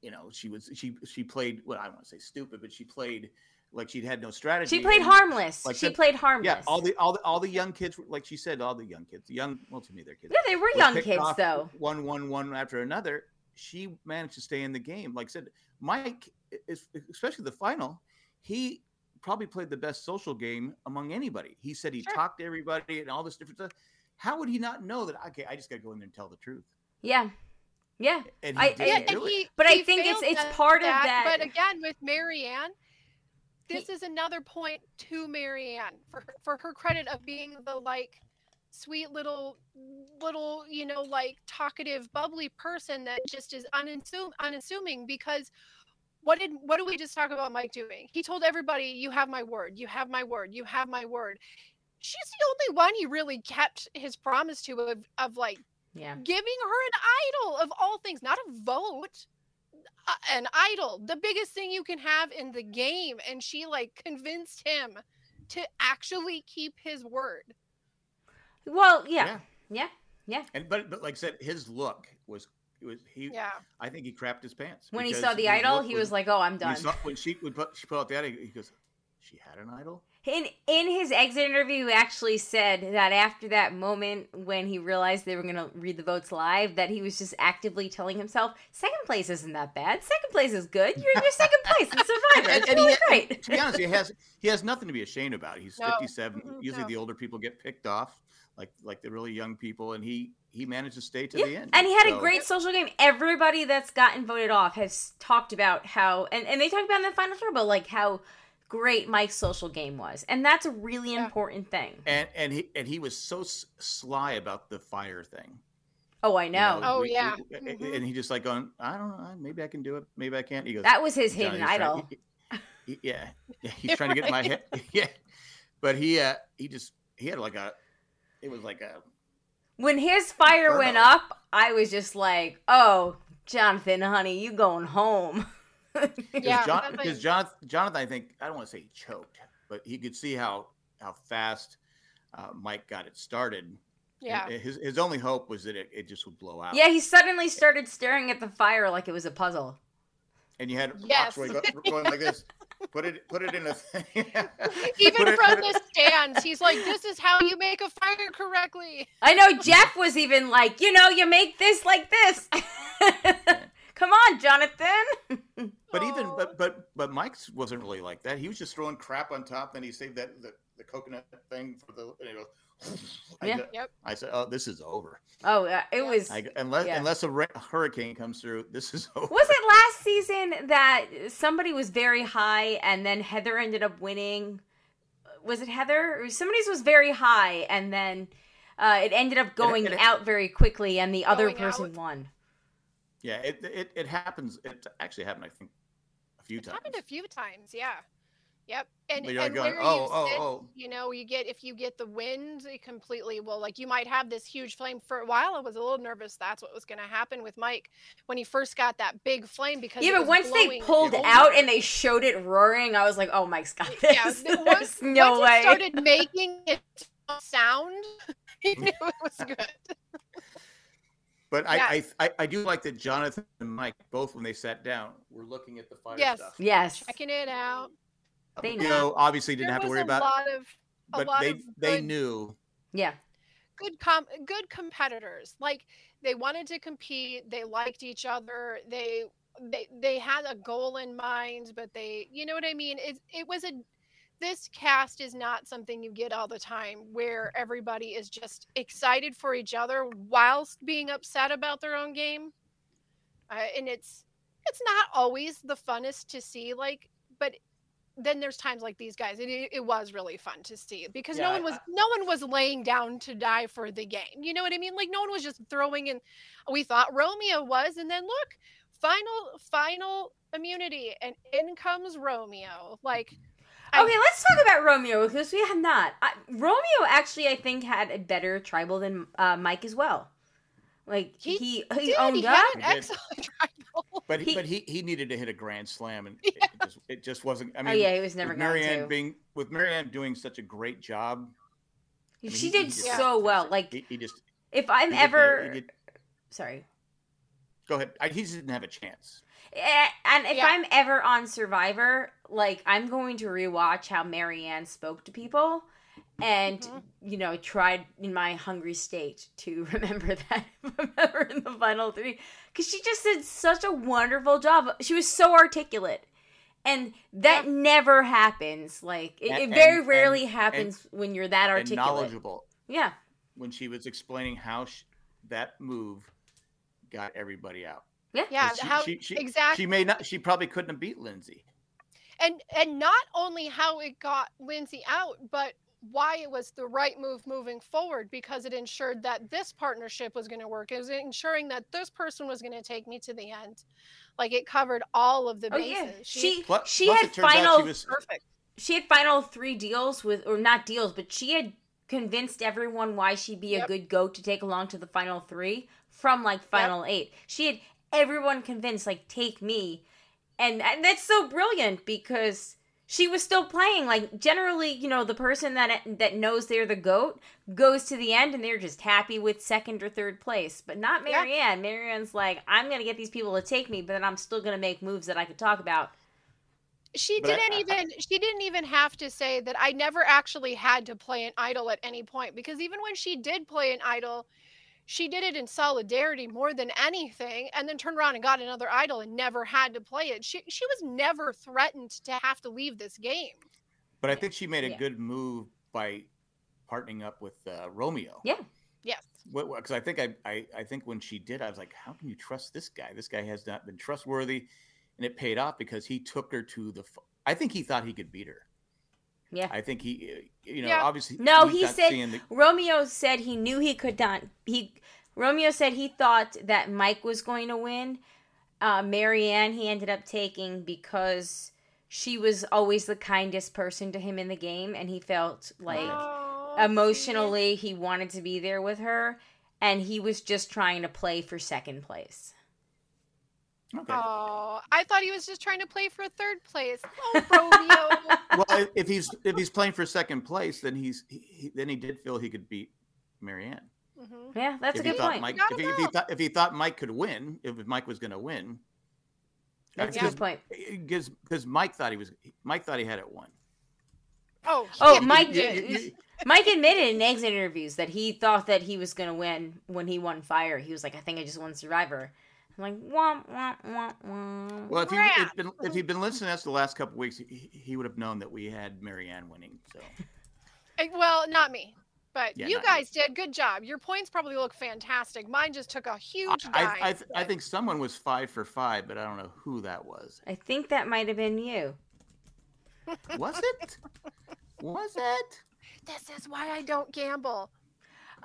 You know, she was she she played. Well, I don't want to say stupid, but she played like she'd had no strategy. She played and- harmless. like she that- played harmless. Yeah, all the all the all the young kids, were- like she said, all the young kids, young. Well, to me, they're kids. yeah, they were was young kids though. One, one, one after another. She managed to stay in the game. Like I said, Mike, is, especially the final, he probably played the best social game among anybody. He said he Sure. talked to everybody and all this different stuff. How would he not know that? Okay, I just got to go in there and tell the truth. Yeah. Yeah, and I- he didn't Yeah, and do and it. he, But I think it's- it's at part of that- But again, with Maryanne, this is another point to Maryanne for for her credit of being the like sweet little little you know like talkative bubbly person that just is unassum- unassuming because what did what did we just talk about Mike doing? He told everybody, "You have my word. You have my word. You have my word." She's the only one he really kept his promise to of, of like yeah. giving her an idol of all things, not a vote, uh, an idol, the biggest thing you can have in the game. And she like convinced him to actually keep his word. Well, yeah, yeah, yeah. And but but like I said, his look was it was he. Yeah. I think he crapped his pants When he saw the his idol, look he was like, "Oh, I'm done." he saw, when she would put she put out the idol, he goes, "She had an idol." In in his exit interview, he actually said that after that moment when he realized they were going to read the votes live, that he was just actively telling himself, second place isn't that bad. Second place is good. You're in your second place in Survivor. And- It's and really had- great." To be honest, he has he has nothing to be ashamed about. He's No. 57. Mm-mm, Usually, no. the older people get picked off, like like the really young people, and he he managed to stay to Yeah, the end. and he had a great social game. Everybody that's gotten voted off has talked about how, and, and they talked about in the final tribal, like how great Mike's social game was, and that's a really Yeah. important thing. and and he and he was so s- sly about the fire thing. Oh, I you know. Oh, we- yeah. we- Mhm. and he just like going, I don't know, maybe I can do it, maybe I can't. He goes, that was his Johnny, hidden he's trying- idol. he- he- yeah, yeah, he's trying to get my head. Yeah, but he uh he just he had like a, it was like a When his fire went up, I was just like, "Oh, Jonathan, honey, you going home?" Because Yeah, John, like- because Jonathan, Jonathan, I think I don't want to say he choked, but he could see how how fast uh, Mike got it started. And Yeah. his his only hope was that it, it just would blow out. yeah, he suddenly started staring at the fire like it was a puzzle. And you had Yes. Rocksroy go, going like this. Put it put it in a thing. Even it- from put it- the stands, he's like, "This is how you make a fire correctly." I know Jeff was even like, you know, you make this like this. Come on, Jonathan. But even Oh. but but but Mike's wasn't really like that. He was just throwing crap on top. Then he saved that the, the coconut thing for the. And he goes, I Yeah. go- Yep. I said, "Oh, this is over. Oh, uh, it Yeah. was. I, unless Yeah. unless a ra- hurricane comes through, this is over." Was it last season that somebody was very high and then Heather ended up winning? Was it Heather? Somebody's was very high and then uh, it ended up going it- out very quickly and the other person out. won. Yeah, it it, it happens. It actually happened, I think, a few It's times. happened a few times. Yeah. Yep. And, you're and going, where oh, you oh, sit, oh. you know, you get if you get the wind it completely. Well, like you might have this huge flame for a while. I was a little nervous. That's what was going to happen with Mike when he first got that big flame because Yeah, but once they pulled over. out and they showed it roaring, I was like, "Oh, Mike's got this." Yeah, the- There's once, no once way. it started making it sound, he knew it was good. But Yeah. I, I I I do like that Jonathan and Mike both when they sat down were looking at the fire Yes. stuff. yes. Checking it out. They you know. know, obviously didn't There have to worry a about, lot of a but lot they of they good- knew. Yeah. good com good competitors like they wanted to compete they liked each other they they they had a goal in mind but they you know what i mean it, it was a this cast is not something you get all the time where everybody is just excited for each other whilst being upset about their own game uh, and it's it's not always the funnest to see like but then there's times like these guys it, it was really fun to see because Yeah, no one was no one was laying down to die for the game you know what i mean like no one was just throwing in we thought romeo was and then look final final immunity and in comes romeo like I- Okay, let's talk about Romeo because we have not. I, Romeo actually, I think, had a better tribal than uh, Mike as well. Like He he he, Dude, owned he up. had an excellent. But he, He- but he he needed to hit a grand slam and Yeah. it, just, it just wasn't. I mean, oh yeah, he was never with going Maryanne to. being with Maryanne doing such a great job. I mean, she he- did he just- so well. Like he, he just if I'm he did- ever did- sorry, go ahead. I, he just didn't have a chance. Eh, and if Yeah. I'm ever on Survivor, like I'm going to rewatch how Maryanne spoke to people, and Mhm. you know tried in my hungry state to remember that remember in the final three because she just did such a wonderful job. She was so articulate. And that never happens. Like it, And- it very and- rarely and- happens when you're that And articulate. knowledgeable Yeah, when she was explaining how sh- that move got everybody out. Yeah, Yeah, She, how she, she, exactly She may not. She probably couldn't have beat Lindsay. and and not only how it got Lindsay out, but why it was the right move moving forward because it ensured that this partnership was going to work. It was ensuring that this person was going to take me to the end. Like it covered all of the Oh bases. yeah, she Plus- she plus had it turns out final She was, perfect. she had final three deals with or not deals, but she had convinced everyone why she'd be a good goat to take along to the final three from like final eight. She had everyone convinced like take me, and, and that's so brilliant because she was still playing. Like generally, you know, the person that that knows they're the goat goes to the end and they're just happy with second or third place, but not Yeah. Maryanne. Maryanne's like, I'm gonna get these people to take me, but then I'm still gonna make moves that I could talk about. She But didn't I- even she didn't even have to say that I never actually had to play an idol at any point because even when she did play an idol, she did it in solidarity more than anything and then turned around and got another idol and never had to play it. She she was never threatened to have to leave this game. but I think she made a Yeah. good move by partnering up with uh, Romeo. Yeah. Yes. because I think I, I I think when she did, I was like, how can you trust this guy? This guy has not been trustworthy, and it paid off because he took her to the. i think he thought he could beat her. Yeah. I think he, uh, you know, Yeah. obviously. No, he said- the- Romeo said he knew he could not. He Romeo said he thought that Mike was going to win. Uh, Maryanne he ended up taking because she was always the kindest person to him in the game, and he felt like Oh, emotionally he wanted to be there with her, and he was just trying to play for second place. Okay. Oh, I thought he was just trying to play for third place. Oh, Romeo. well, if he's if he's playing for second place, then he's he, he, then he did feel he could beat Maryanne. Mhm. Yeah, that's if a he good thought point. Mike, if he, if he thought if he thought Mike could win, if Mike was going to win, That's a good point. because because Mike thought he was Mike thought he had it won. Oh, Oh, yeah, Mike did. you- you- Mike admitted in exit interviews that he thought that he was going to win when he won Fire. He was like, I think I just won Survivor. I'm like, womp, womp, womp, womp. Well, if he Crap. if, been, if he'd been listening to us the last couple weeks, he, he would have known that we had Maryanne winning. So Well, not me, but Yeah, you not you. guys did good job. Your points probably look fantastic. Mine just took a huge I dive. I, th- I think someone was five for five, but I don't know who that was. I think that might have been you. Was it? was it? this is why I don't gamble.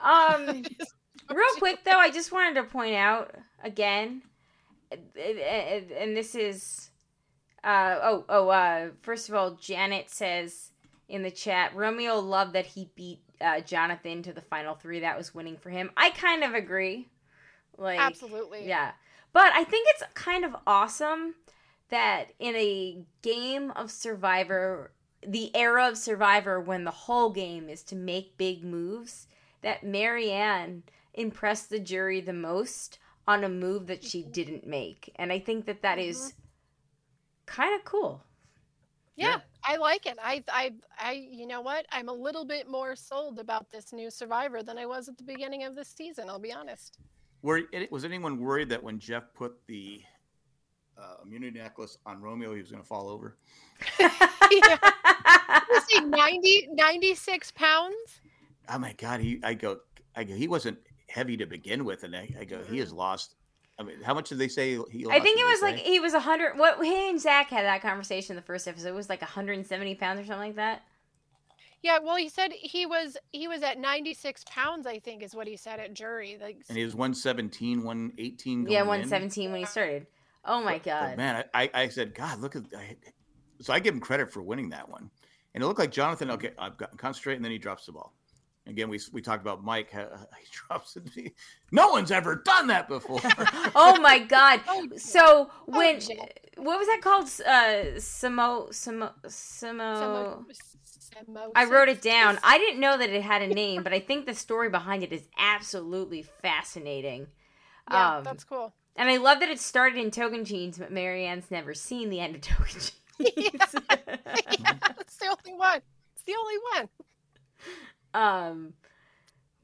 Um, real quick though, I just wanted to point out again, and this is, uh, oh, oh, uh, first of all, Janet says in the chat, Romeo loved that he beat uh, Jonathan to the final three. That was winning for him. I kind of agree. Like, Absolutely. Yeah. But I think it's kind of awesome that in a game of Survivor, the era of Survivor when the whole game is to make big moves, that Maryanne impressed the jury the most on a move that she didn't make. And I think that that is kind of cool. Yeah, Yeah. I like it. I, I, I, you know what? I'm a little bit more sold about this new Survivor than I was at the beginning of this season. I'll be honest. Were was anyone worried that when Jeff put the uh, immunity necklace on Romeo, he was going to fall over? yeah. You say 90, 96 pounds? Oh my God! He, I go, I go. He wasn't heavy to begin with, and I, I go, he has mm-hmm. lost. I mean, how much did they say he lost? I think it they was like he was a hundred. What he and Zach had that conversation in the first episode. It was like 170 pounds or something like that. Yeah, well, he said he was he was at 96 pounds. I think is what he said at jury. Like, and he was 117, 118. Yeah, going in. 117 when he started. Oh my But- but god. man, I, I, I said, God, look at. I, so I give him credit for winning that one, and it looked like Jonathan. Okay, I've got concentrate, and then he drops the ball. Again, we we talked about Mike. How, he drops it. No one's ever done that before. oh my god. Oh, So when Jill. what was that called? Uh, Samo Samo Samo. Samo- I wrote it down. I didn't know that it had a name, but I think the story behind it is absolutely fascinating. Yeah, Um, that's cool. And I love that it started in Tocantins, but Maryanne's never seen the end of Tocantins. yeah, that's the only one. It's the only one. Um,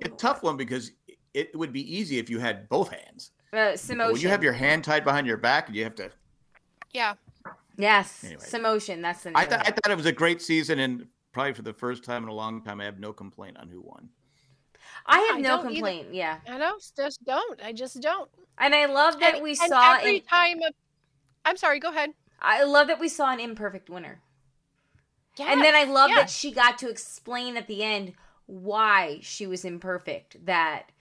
a tough one because it would be easy if you had both hands. uh, When Samotion. you have your hand tied behind your back, and you have to. Yeah. yes, Anyway. Samotion. That's the name. I, of th- I thought it was a great season, and probably for the first time in a long time, I have no complaint on who won. I have I no don't either. complaint. Yeah, I know, just don't. I just don't. and I love that and, we and saw. every An, time. A, I'm sorry. Go ahead. I love that we saw an imperfect winner. Yes, And then I love that she got to explain at the end why she was imperfect. That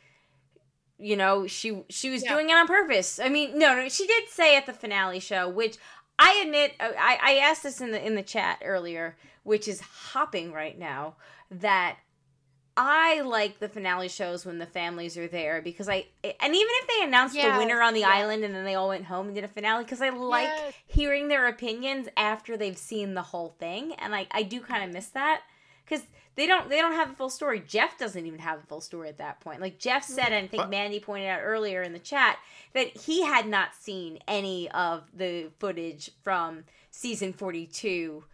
you know she she was Yeah. doing it on purpose. I mean, no, no, she did say at the finale show, which I admit, uh, I I asked this in the in the chat earlier, which is hopping right now. That I like the finale shows when the families are there because I and even if they announced the winner on the yes. island and then they all went home and did a finale because I like Yes. hearing their opinions after they've seen the whole thing and I, I do kind of miss that because they don't they don't have the full story jeff doesn't even have the full story at that point like jeff said and i think mandy pointed out earlier in the chat that he had not seen any of the footage from season 42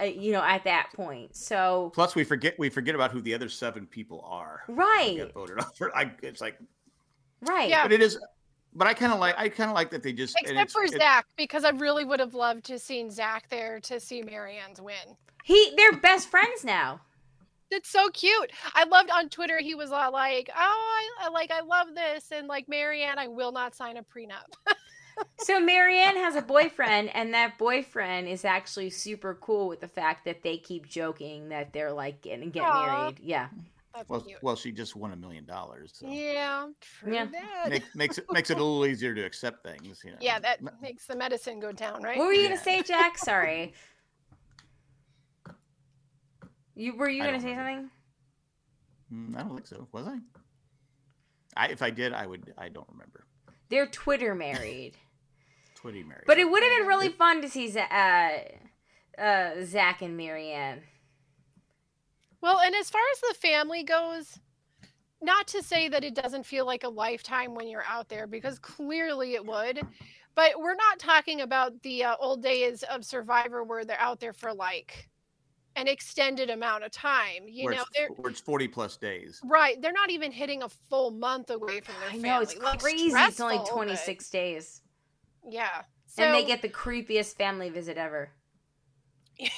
uh, you know at that point so Plus, we forget we forget about who the other seven people are. right Get voted off. I, it's like, right Yeah. but it is. But I kind of like. I kind of like that they just. and Except it's- for it- Zach, because I really would have loved to seen Zach there to see Maryanne's win. he they're best friends now It's so cute. I loved on Twitter. He was all like, "Oh, I, I like, I love this," and like Maryanne, I will not sign a prenup. So Marianne has a boyfriend, and that boyfriend is actually super cool with the fact that they keep joking that they're like getting get Aw. married. Yeah, That's Well, cute. well, she just won a million dollars. So. yeah, true Yeah. that. Make, makes it makes it a little easier to accept things. You know. yeah, that No- makes the medicine go down, right? what were you Yeah. gonna say, Jack? Sorry, you were you I gonna say remember. something? Mm, I don't think so. Was I? I if I did, I would. I don't remember. They're Twitter married, Twitty married. but it would have been really fun to see Z- uh, uh, Zach and Maryanne. Well, and as far as the family goes, not to say that it doesn't feel like a lifetime when you're out there, because clearly it would. But we're not talking about the uh, old days of Survivor where they're out there for like an extended amount of time. You where, know, it's, they're where it's forty plus days. right. They're not even hitting a full month away from their I family. know it's Like, crazy. It's only 26 but- days, Yeah. So, and they get the creepiest family visit ever.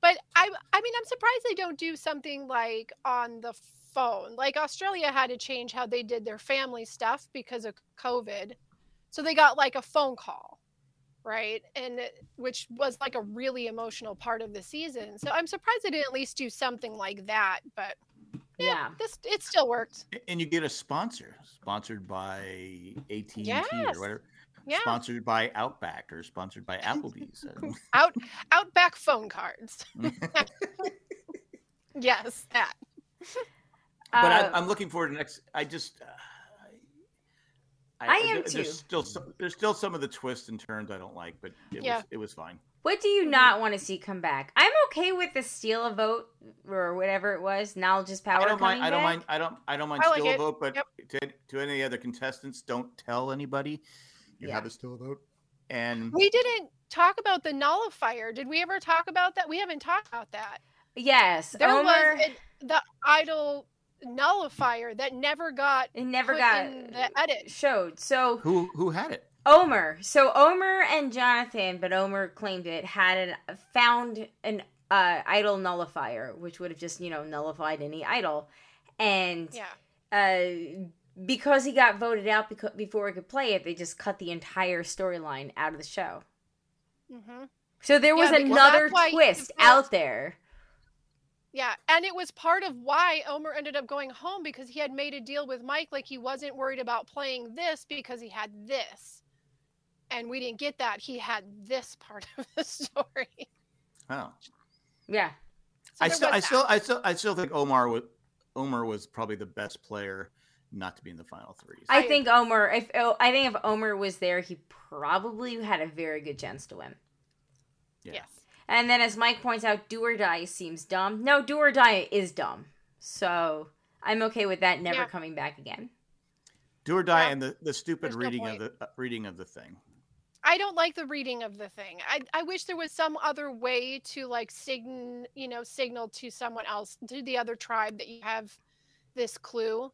But I I mean I'm surprised they don't do something like on the phone. Like Australia had to change how they did their family stuff because of COVID. So they got like a phone call, right? And it- which was like a really emotional part of the season. So I'm surprised they didn't at least do something like that, but yeah, Yeah. this it still worked. And you get a sponsor, sponsored by AT and T Yes. or whatever. Yeah. Sponsored by Outback or sponsored by Applebee's. Out outback phone cards. Yes, that. but I, Uh, I'm looking forward to next. I just. Uh, I am there- too. There's still some, there's still some of the twists and turns I don't like, but it Yeah. was it was fine. What do you not want to see come back? I'm okay with the steal a vote or whatever it was. Knowledge is power. I don't mind. coming I don't back. mind. I don't. I don't mind I like steal a vote, but Yep. to, to any other contestants, don't tell anybody you Yeah. have a still vote. And We didn't talk about the nullifier. Did we ever talk about that? We haven't talked about that. Yes, There Omar. was an, the idol nullifier that never got it never put got in the edit. showed. So who who had it? Omar. So Omar and Jonathan, but Omar claimed it had an, found an uh, idol nullifier, which would have just you know nullified any idol, and Yeah. uh, because he got voted out because, before he could play it, they just cut the entire storyline out of the show. hmm So there was Yeah, another that's twist felt- out there. Yeah. And it was part of why Omar ended up going home because he had made a deal with Mike. Like he wasn't worried about playing this because he had this. And we didn't get that. He had this part of the story. Oh, Yeah. So I still, I still, I still, I still think Omar was Omar was probably the best player not to be in the final three. I I think Omar. If oh, I think if Omar was there, he probably had a very good chance to win. Yeah. Yes. And then, as Mike points out, do or die seems dumb. No, do or die is dumb. So I'm okay with that never Yeah. coming back again. Do or die, Yeah. and the, the stupid There's reading point. of the uh, reading of the thing. I don't like the reading of the thing. I, I wish there was some other way to like sign, you know, signal to someone else, to the other tribe that you have this clue,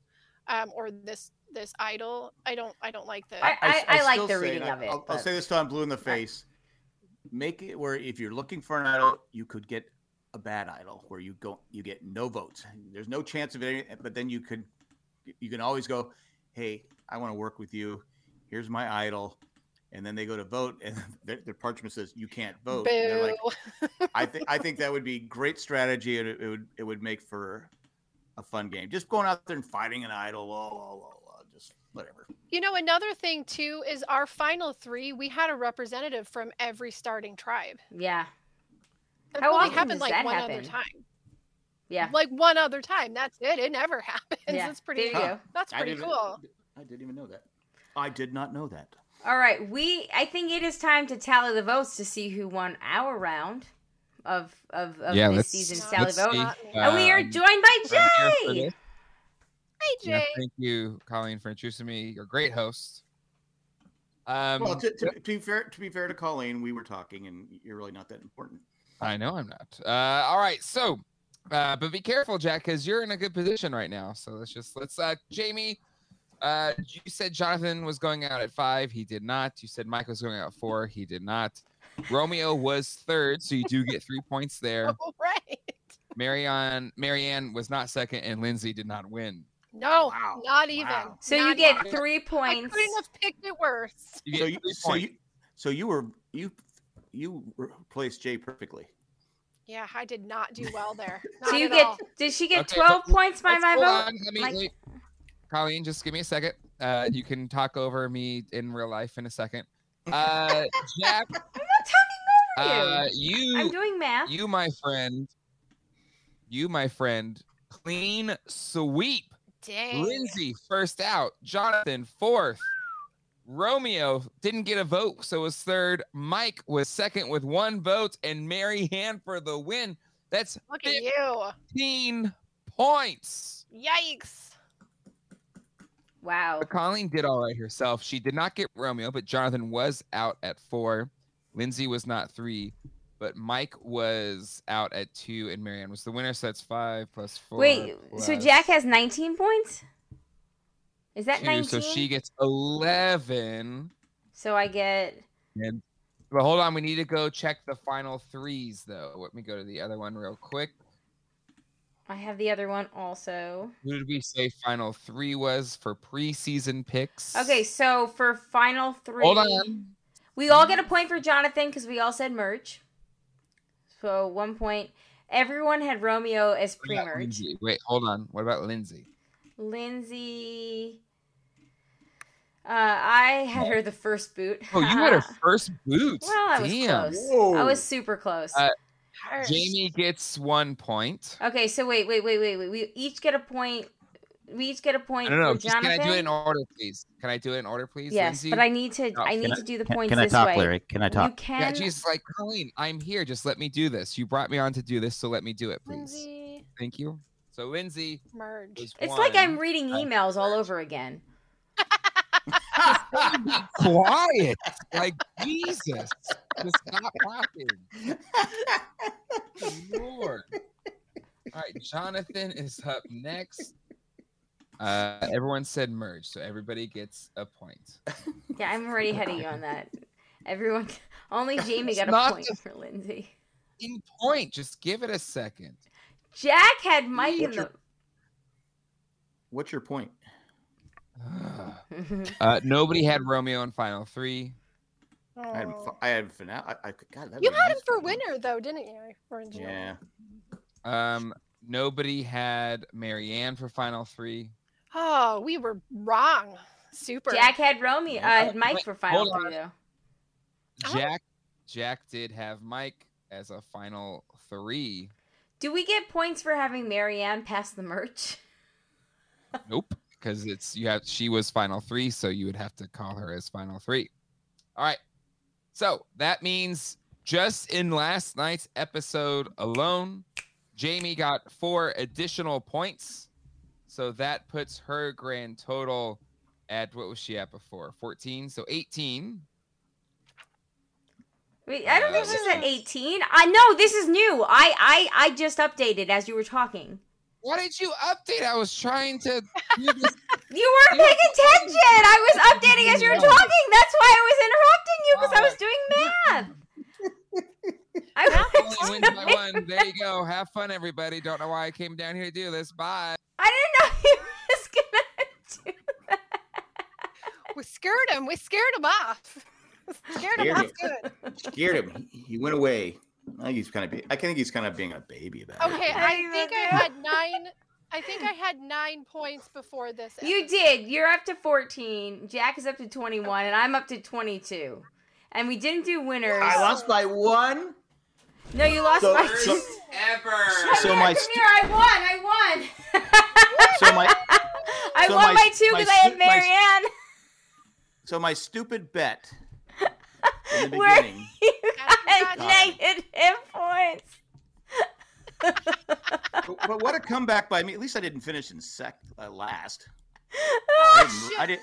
um, or this this idol. I don't I don't like the. I- I like the reading and I- of it, I'll, I'll say this till I'm blue in the face. Make it where if you're looking for an idol, you could get a bad idol where you go you get no votes. There's no chance of it, but then you could you can always go, hey, I want to work with you. Here's my idol. And then they go to vote, and their, their parchment says you can't vote. And like, Boo. I think I think that would be great strategy, and it, it would it would make for a fun game. Just going out there and fighting an idol, just whatever. You know, another thing too is our final three. We had a representative from every starting tribe. Yeah. That How only often happened does like that one happen? other time. Yeah. Like one other time. That's it. It never happens. Yeah. It's pretty. There you go. That's pretty didn't- cool. I didn't even know that. I did not know that. All right, we. I think it is time to tally the votes to see who won our round of of, of yeah, this let's, season's let's tally let's vote. Uh, and we are um, joined by I'm here for Jay. this. Yeah, Jay. thank you, Colleen, for introducing me. You're a great host. Um, Well, to, to, to be fair, to be fair to Colleen, we were talking, and you're really not that important. I know I'm not. Uh, all right, so, uh, but be careful, Jack, because you're in a good position right now. So let's just let's. Uh, Jamie, uh, you said Jonathan was going out at five. He did not. You said Mike was going out at four. He did not. Romeo was third, so you do get three points there. All right. Maryanne, Maryanne was not second, and Lindsay did not win. No, Wow. not even. Wow. So you get even. three I points. couldn't have picked it worse. You get So you, three so you, so you were you you replaced Jay perfectly. Yeah, I did not do well there. So you at get. all. Did she get Okay, twelve but points by my vote? on, Let me, Mike- wait. Colleen, just give me a second. Uh, you can talk over me in real life in a second. Uh, Jack, I'm not talking over uh, you. you, I'm doing math. you, my friend, you, my friend, clean sweep. Dang. Lindsay first out. Jonathan fourth. Romeo didn't get a vote, so was third. Mike was second with one vote, and Maryanne for the win. That's Look at you. 15 points. Yikes. Wow. But Colleen did all right herself. She did not get Romeo, but Jonathan was out at four. Lindsay was not three, but Mike was out at two, and Maryanne was the winner. So that's five plus four. Wait. So Jack has 19 points. Is that two, 19? So she gets 11. So I get. And but hold on, we need to go check the final threes though. Let me go to the other one real quick. I have the other one also. Who did we say final three was for preseason picks? Okay, so for final three, Hold on. we all get a point for Jonathan because we all said merge. So one point. Everyone had Romeo as What pre-merge. Wait, hold on. What about Lindsay? Lindsay. Uh, I had her the first boot. Oh, you had her first boot. well, I was Damn. close. Whoa. I was super close. Uh, Harsh. Jamie gets one point. okay, so wait, wait, wait, wait, wait. We each get a point. We each get a point No, no, no. for Just, can I do it in order, please? Can I do it in order, please? yes, Lindsay? but I need to. Oh, I need I- to do the Can, points can I this talk, way. Larry? Can I You talk? can. Yeah, she's like, Colleen, I'm here. Just let me do this. You brought me on to do this, so let me do it, please. Lindsay Thank you. So Lindsay merge. was It's like I'm one. reading Uh, emails all over again. quiet. Like Jesus. Just stop talking. Lord. All right, Jonathan is up next. Uh, everyone said merge, so everybody gets a point. Yeah, I'm already ahead of you on that. Everyone, only Jamie got a point the- for Lindsay. In point, just give it a second. Jack had Mike in What's the. What's your point? Uh, nobody had Romeo in final three. I had Oh. I had finale. I, I God, You was had him nice for one. winner though, didn't you? Originally. Yeah. Um, nobody had Maryanne for final three. Oh, we were wrong. Super. Jack had Romeo. Uh, had Mike Wait, for final hold three though. Oh. Jack, Jack did have Mike as a final three. Do we get points for having Maryanne pass the merge? Nope, because it's you have she was final three, so you would have to call her as final three. All right. So that means just in last night's episode alone, Jamie got four additional points. So that puts her grand total at what was she at before? 14. So 18. Wait, I don't think Uh, she's at 18. I know this is new. I I I just updated as you were talking. Why did you update? I was trying to. You weren't paying attention. I was updating as you were talking. That's why I was interrupting you because I was oh. doing math. I Only wins by one. there you go. Have fun, everybody. Don't know why I came down here to do this. Bye. I didn't know he was gonna do that. We scared him. We scared him off. scared him Scared off him. good. Scared him. He, he went away. I think he's kind of. Be, I think he's kind of being a baby about Okay, it. I think I had nine. I think I had nine points before this. You did. You're up to 14. Jack is up to 21, and I'm up to 22. And we didn't do winners. I lost by one. No, you lost So- by so- two. Ever. Come so here, my come stu- here. I won. I won. So my I so won my- by two my because I had stu- my- Maryanne. so my stupid bet in the Where beginning. you That's got right. negative points. but, but what a comeback by me! At least I didn't finish in sec uh, last. I Oh, didn't. I didn't.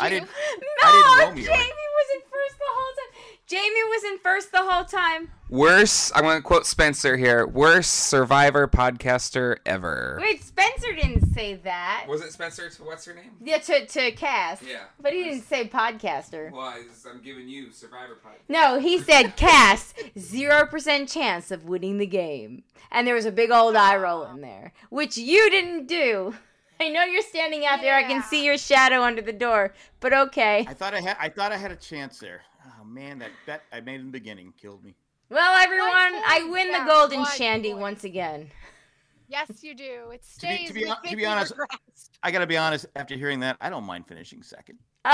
I didn't- no, I didn't Jamie was in first the whole time. Jamie was in first the whole time. Worst, I'm going to quote Spencer here. Worst Survivor podcaster ever. Wait, Spencer didn't say that. Was it Spencer? To, what's her name? Yeah, to to cast. Yeah. But he didn't say podcaster. Well, I'm giving you Survivor podcast. No, he said cast zero percent chance of winning the game, and there was a big old eye roll in there, which you didn't do. I know you're standing out there. I can see your shadow under the door, but okay. I thought I had. I thought I had a chance there. Oh man, that bet I made in the beginning killed me. Well, everyone, I point, win the golden shandy point. once again. Yes, you do. It be- stays to be hon- to be honest- grasp. I gotta be honest. After hearing that, I don't mind finishing second.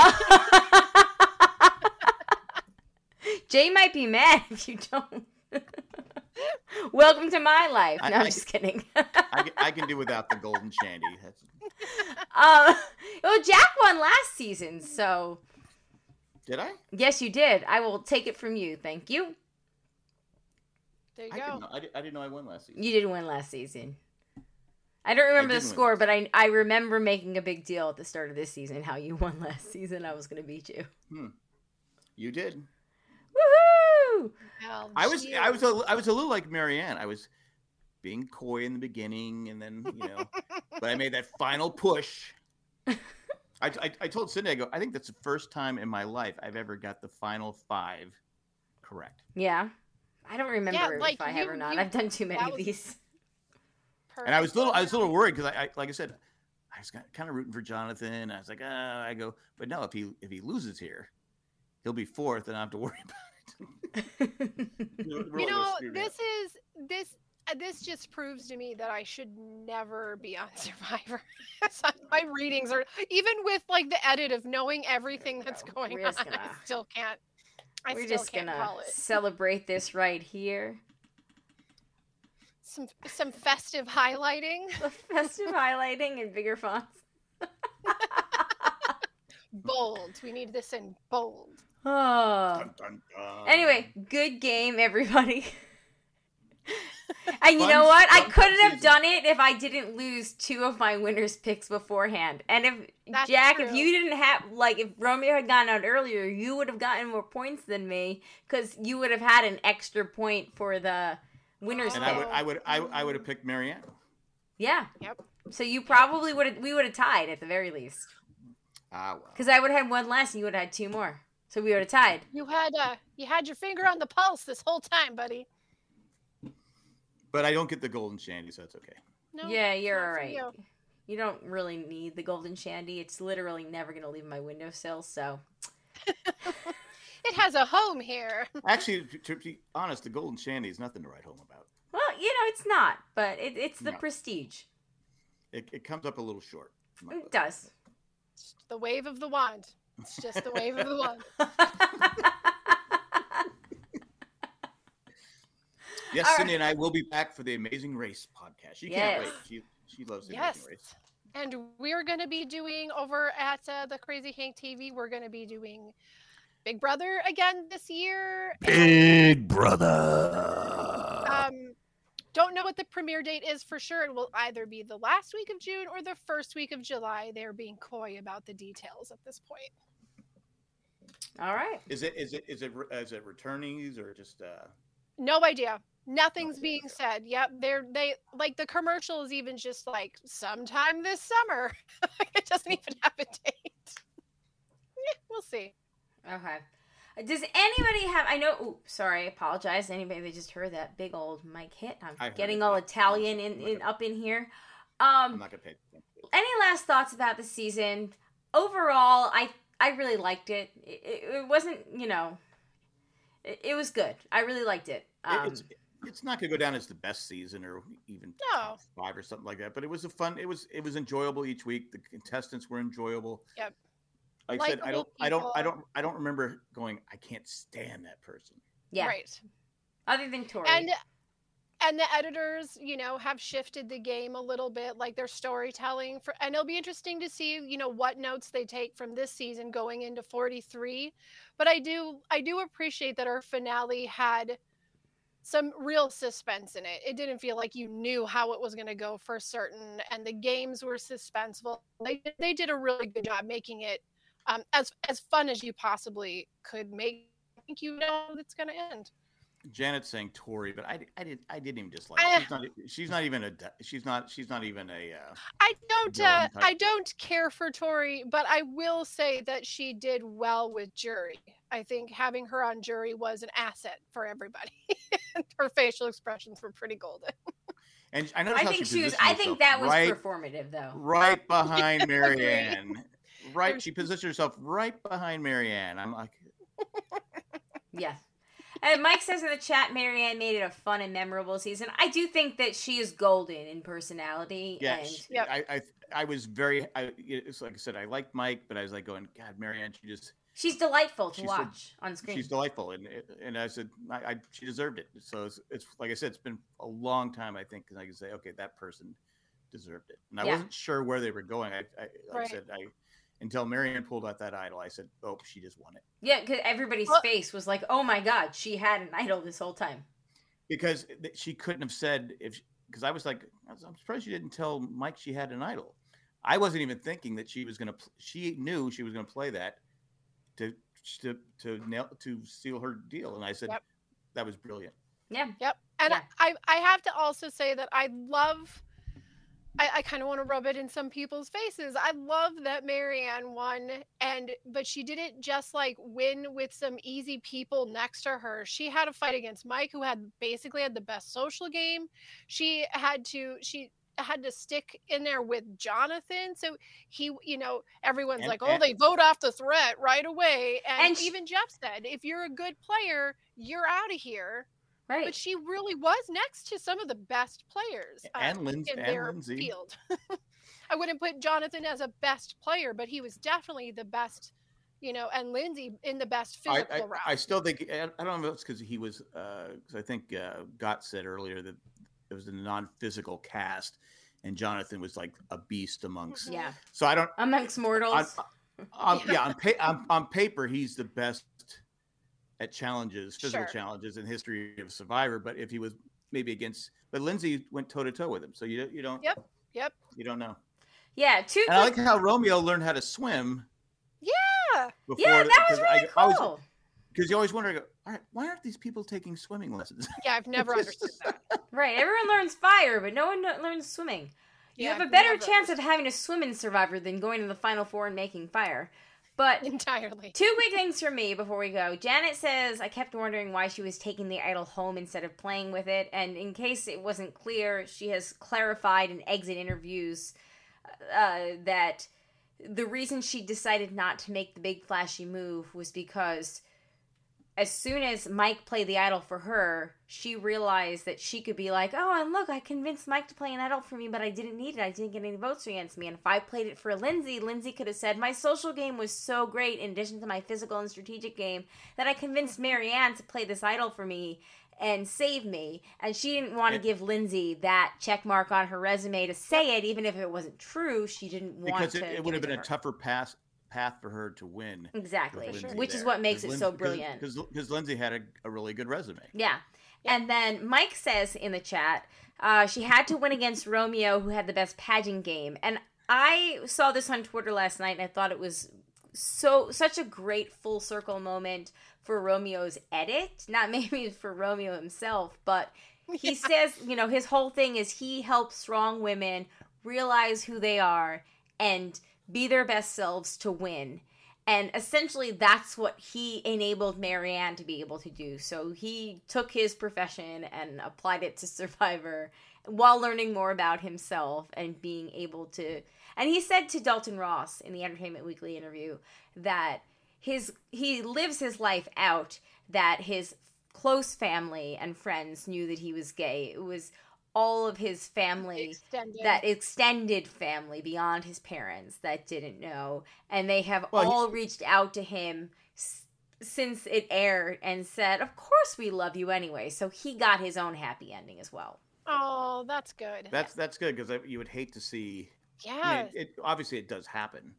Jay might be mad if you don't. Welcome to my life. I- No, I'm just kidding. I, can- I can do without the golden shandy. That's, um, well, Jack won last season, so did I? yes, you did. I will take it from you. Thank you. There you I didn't, go. know, I, did, I didn't know I won last season. You did win last season. I don't remember the score, but I I remember making a big deal at the start of this season how you won last season. I was going to beat you. Hmm. You did. Woohoo! Well, I was. I was. A, I was a little like Maryanne. I was being coy in the beginning, and then you know, but I made that final push. I, I, I told Cindy, I go, I think that's the first time in my life I've ever got the final five correct. Yeah. I don't remember like, if I have or not. you- I've done too many of was- these. And I was a little, I was a little worried because I, I, like I said, I was kind of rooting for Jonathan. I was like, ah, I go, but no, if he if he loses here, he'll be fourth, and I don't have to worry about it. You know, this is this Uh, this just proves to me that I should never be on Survivor. So My readings are even with like the edit of knowing everything that's go. going We're on. I gonna- still can't. I We're still just can't gonna call it. celebrate this right here. Some some festive highlighting. The festive highlighting in bigger fonts. Bold. We need this in bold. Oh. Dun, dun, dun. Anyway, good game, everybody. and you know what? I couldn't have done it if I didn't lose two of my winners' picks beforehand. And if That's Jack, if you didn't have like if Romeo had gotten out earlier, you would have gotten more points than me because you would have had an extra point for the winners' and pick. I would, I would, I, I would have picked Maryanne. yeah. Yep. So you probably would have. We would have tied at the very least Ah, well. because I would have had one less, and you would have had two more. So we would have tied. You had uh you had your finger on the pulse this whole time, buddy. But I don't get the golden shandy, so that's okay. No. yeah, you're not all for right. you. You don't really need the golden shandy. It's literally never going to leave my windowsill. So It has a home here. Actually, to, to be honest, the golden shandy is nothing to write home about. Well, you know, it's not, but it, it's the No. prestige. It, it comes up a little short. It does. It's the wave of the wand. It's just the wave of the wand. Yes, All Cindy and I will be back for the Amazing Race podcast. She can't wait. She she loves the Yes. Amazing Race. And we're going to be doing over at uh, the Crazy Hank TV, we're going to be doing Big Brother again this year. Big brother. Um, don't know what the premiere date is for sure. It will either be the last week of June or the first week of July. They're being coy about the details at this point. All right. Is it is it is it is it returnees or just uh No idea. Nothing's Okay, being okay. said. Yep, they're they like the commercial is even just like sometime this summer. it doesn't even have a date. Yeah, we'll see. Okay. Does anybody have? I know. Ooh, sorry, I apologize. Anybody that just heard that big old mic hit? I'm I getting all yeah. Italian in, in up in here. I'm Um, not gonna pay. any last thoughts about the season? Overall, I I really liked it. It, it, it wasn't, you know, it, it was good. I really liked it. It- Um, it's it's not gonna go down as the best season or even No. five or something like that. But it was a fun. It was it was enjoyable each week. The contestants were enjoyable. Yep. Like I said, I don't, Likeable I don't, I don't, I don't remember going. I can't stand that person. yeah. Right. Other than Tori. And and the editors, you know, have shifted the game a little bit, like their storytelling for and it'll be interesting to see, you know, what notes they take from this season going into 43. But I do I do appreciate that our finale had some real suspense in it. It didn't feel like you knew how it was going to go for certain and the games were suspenseful. They they did a really good job making it um, as as fun as you possibly could make think you know it's going to end. Janet's saying Tori, but I, I did, I didn't even dislike. I- She's not, she's not even a, she's not, she's not even a. Uh, I don't uh. I don't care for Tori, but I will say that she did well with jury. I think having her on jury was an asset for everybody. her facial expressions were pretty golden. and I noticed I think she, she was. I think that was right, performative, though. right behind Maryanne. Right, she positioned herself right behind Maryanne. I'm like, Yeah. And Mike says in the chat, Maryanne made it a fun and memorable season. I do think that she is golden in personality. yeah, and she- Yep. I, I, I was very. I, it's like I said, I liked Mike, but I was like going, God, Maryanne, she just, she's delightful to She's so- watch on screen. she's delightful, and and I said, I, I she deserved it. So it's, it's like I said, it's been a long time. I think, because I can say, okay, that person deserved it, and I Yeah. wasn't sure where they were going. I, I like I said, I until Maryanne pulled out that idol, I said, oh, she just won it. yeah, because everybody's Well- face was like, "Oh my god, she had an idol this whole time." because she couldn't have said if because I was like I was, I'm surprised she didn't tell Mike she had an idol. I wasn't even thinking that she was gonna. She knew she was gonna play that to to to nail to seal her deal, and I said Yep. that was brilliant. Yeah, Yep. And Yeah. I, I have to also say that I love I, I kind of want to rub it in some people's faces. I love that Maryanne won and but she didn't just like win with some easy people next to her. She had a fight against Mike who had basically had the best social game. She had to she had to stick in there with Jonathan. So he, you know, everyone's And- like, "Oh, and- they vote off the threat right away." And, And even Jeff said, "If you're a good player, you're out of here." Right. but she really was next to some of the best players uh, And Lindsay, in and their Lindsay. field. I wouldn't put Jonathan as a best player, but he was definitely the best, you know, and Lindsay in the best physical I, route. I still think I I don't know if it's because he was because I think uh, Gott said earlier that it was a non-physical cast, and Jonathan was like a beast amongst. yeah, So I don't. amongst mortals. On, yeah, on, pa- on, on paper, he's the best at challenges, physical Sure. challenges in history of Survivor. But if he was maybe against, but Lindsay went toe to toe with him, so you you don't Yep. Yep. you don't know. yeah, two. And I like how Romeo learned how to swim. Yeah. Before yeah, that was because really I cool. because you always wonder, go, all right, why aren't these people taking swimming lessons? Yeah, I've never understood that. Right, everyone learns fire, but no one learns swimming. You Yeah, have a I've better never chance of having to swim in Survivor than going to the Final Four and making fire. But entirely. Two quick things for me before we go. Janet says, I kept wondering why she was taking the idol home instead of playing with it. And in case it wasn't clear, she has clarified in exit interviews uh, that the reason she decided not to make the big flashy move was because as soon as Mike played the idol for her, she realized that she could be like, "Oh, and look, I convinced Mike to play an idol for me, but I didn't need it. I didn't get any votes against me." And if I played it for Lindsay, Lindsay could have said, "My social game was so great in addition to my physical and strategic game that I convinced Maryanne to play this idol for me." And save me, and she didn't want to give Lindsay that check mark on her resume to say it, even if it wasn't true. She didn't want because it, to. it give would have been a her. tougher pass path for her to win. exactly, sure. Which is what makes it so brilliant. Because Lindsay had a, a really good resume. Yeah. And then Mike says in the chat, uh, she had to win against Romeo, who had the best pageant game. And I saw this on Twitter last night, and I thought it was so such a great full circle moment for Romeo's edit. Not maybe for Romeo himself, but he says, you know, his whole thing is he helps strong women realize who they are and be their best selves to win. And essentially, that's what he enabled Maryanne to be able to do. So he took his profession and applied it to Survivor while learning more about himself and being able to. And he said to Dalton Ross in the Entertainment Weekly interview that his he lives his life out that his close family and friends knew that he was gay. It was all of his family Extended. that extended family beyond his parents that didn't know and they have Well, he- all reached out to him s- since it aired and said of course we love you anyway so he got his own happy ending as well oh, that's good. That's that's good because you would hate to see. I yeah. mean, it obviously it does happen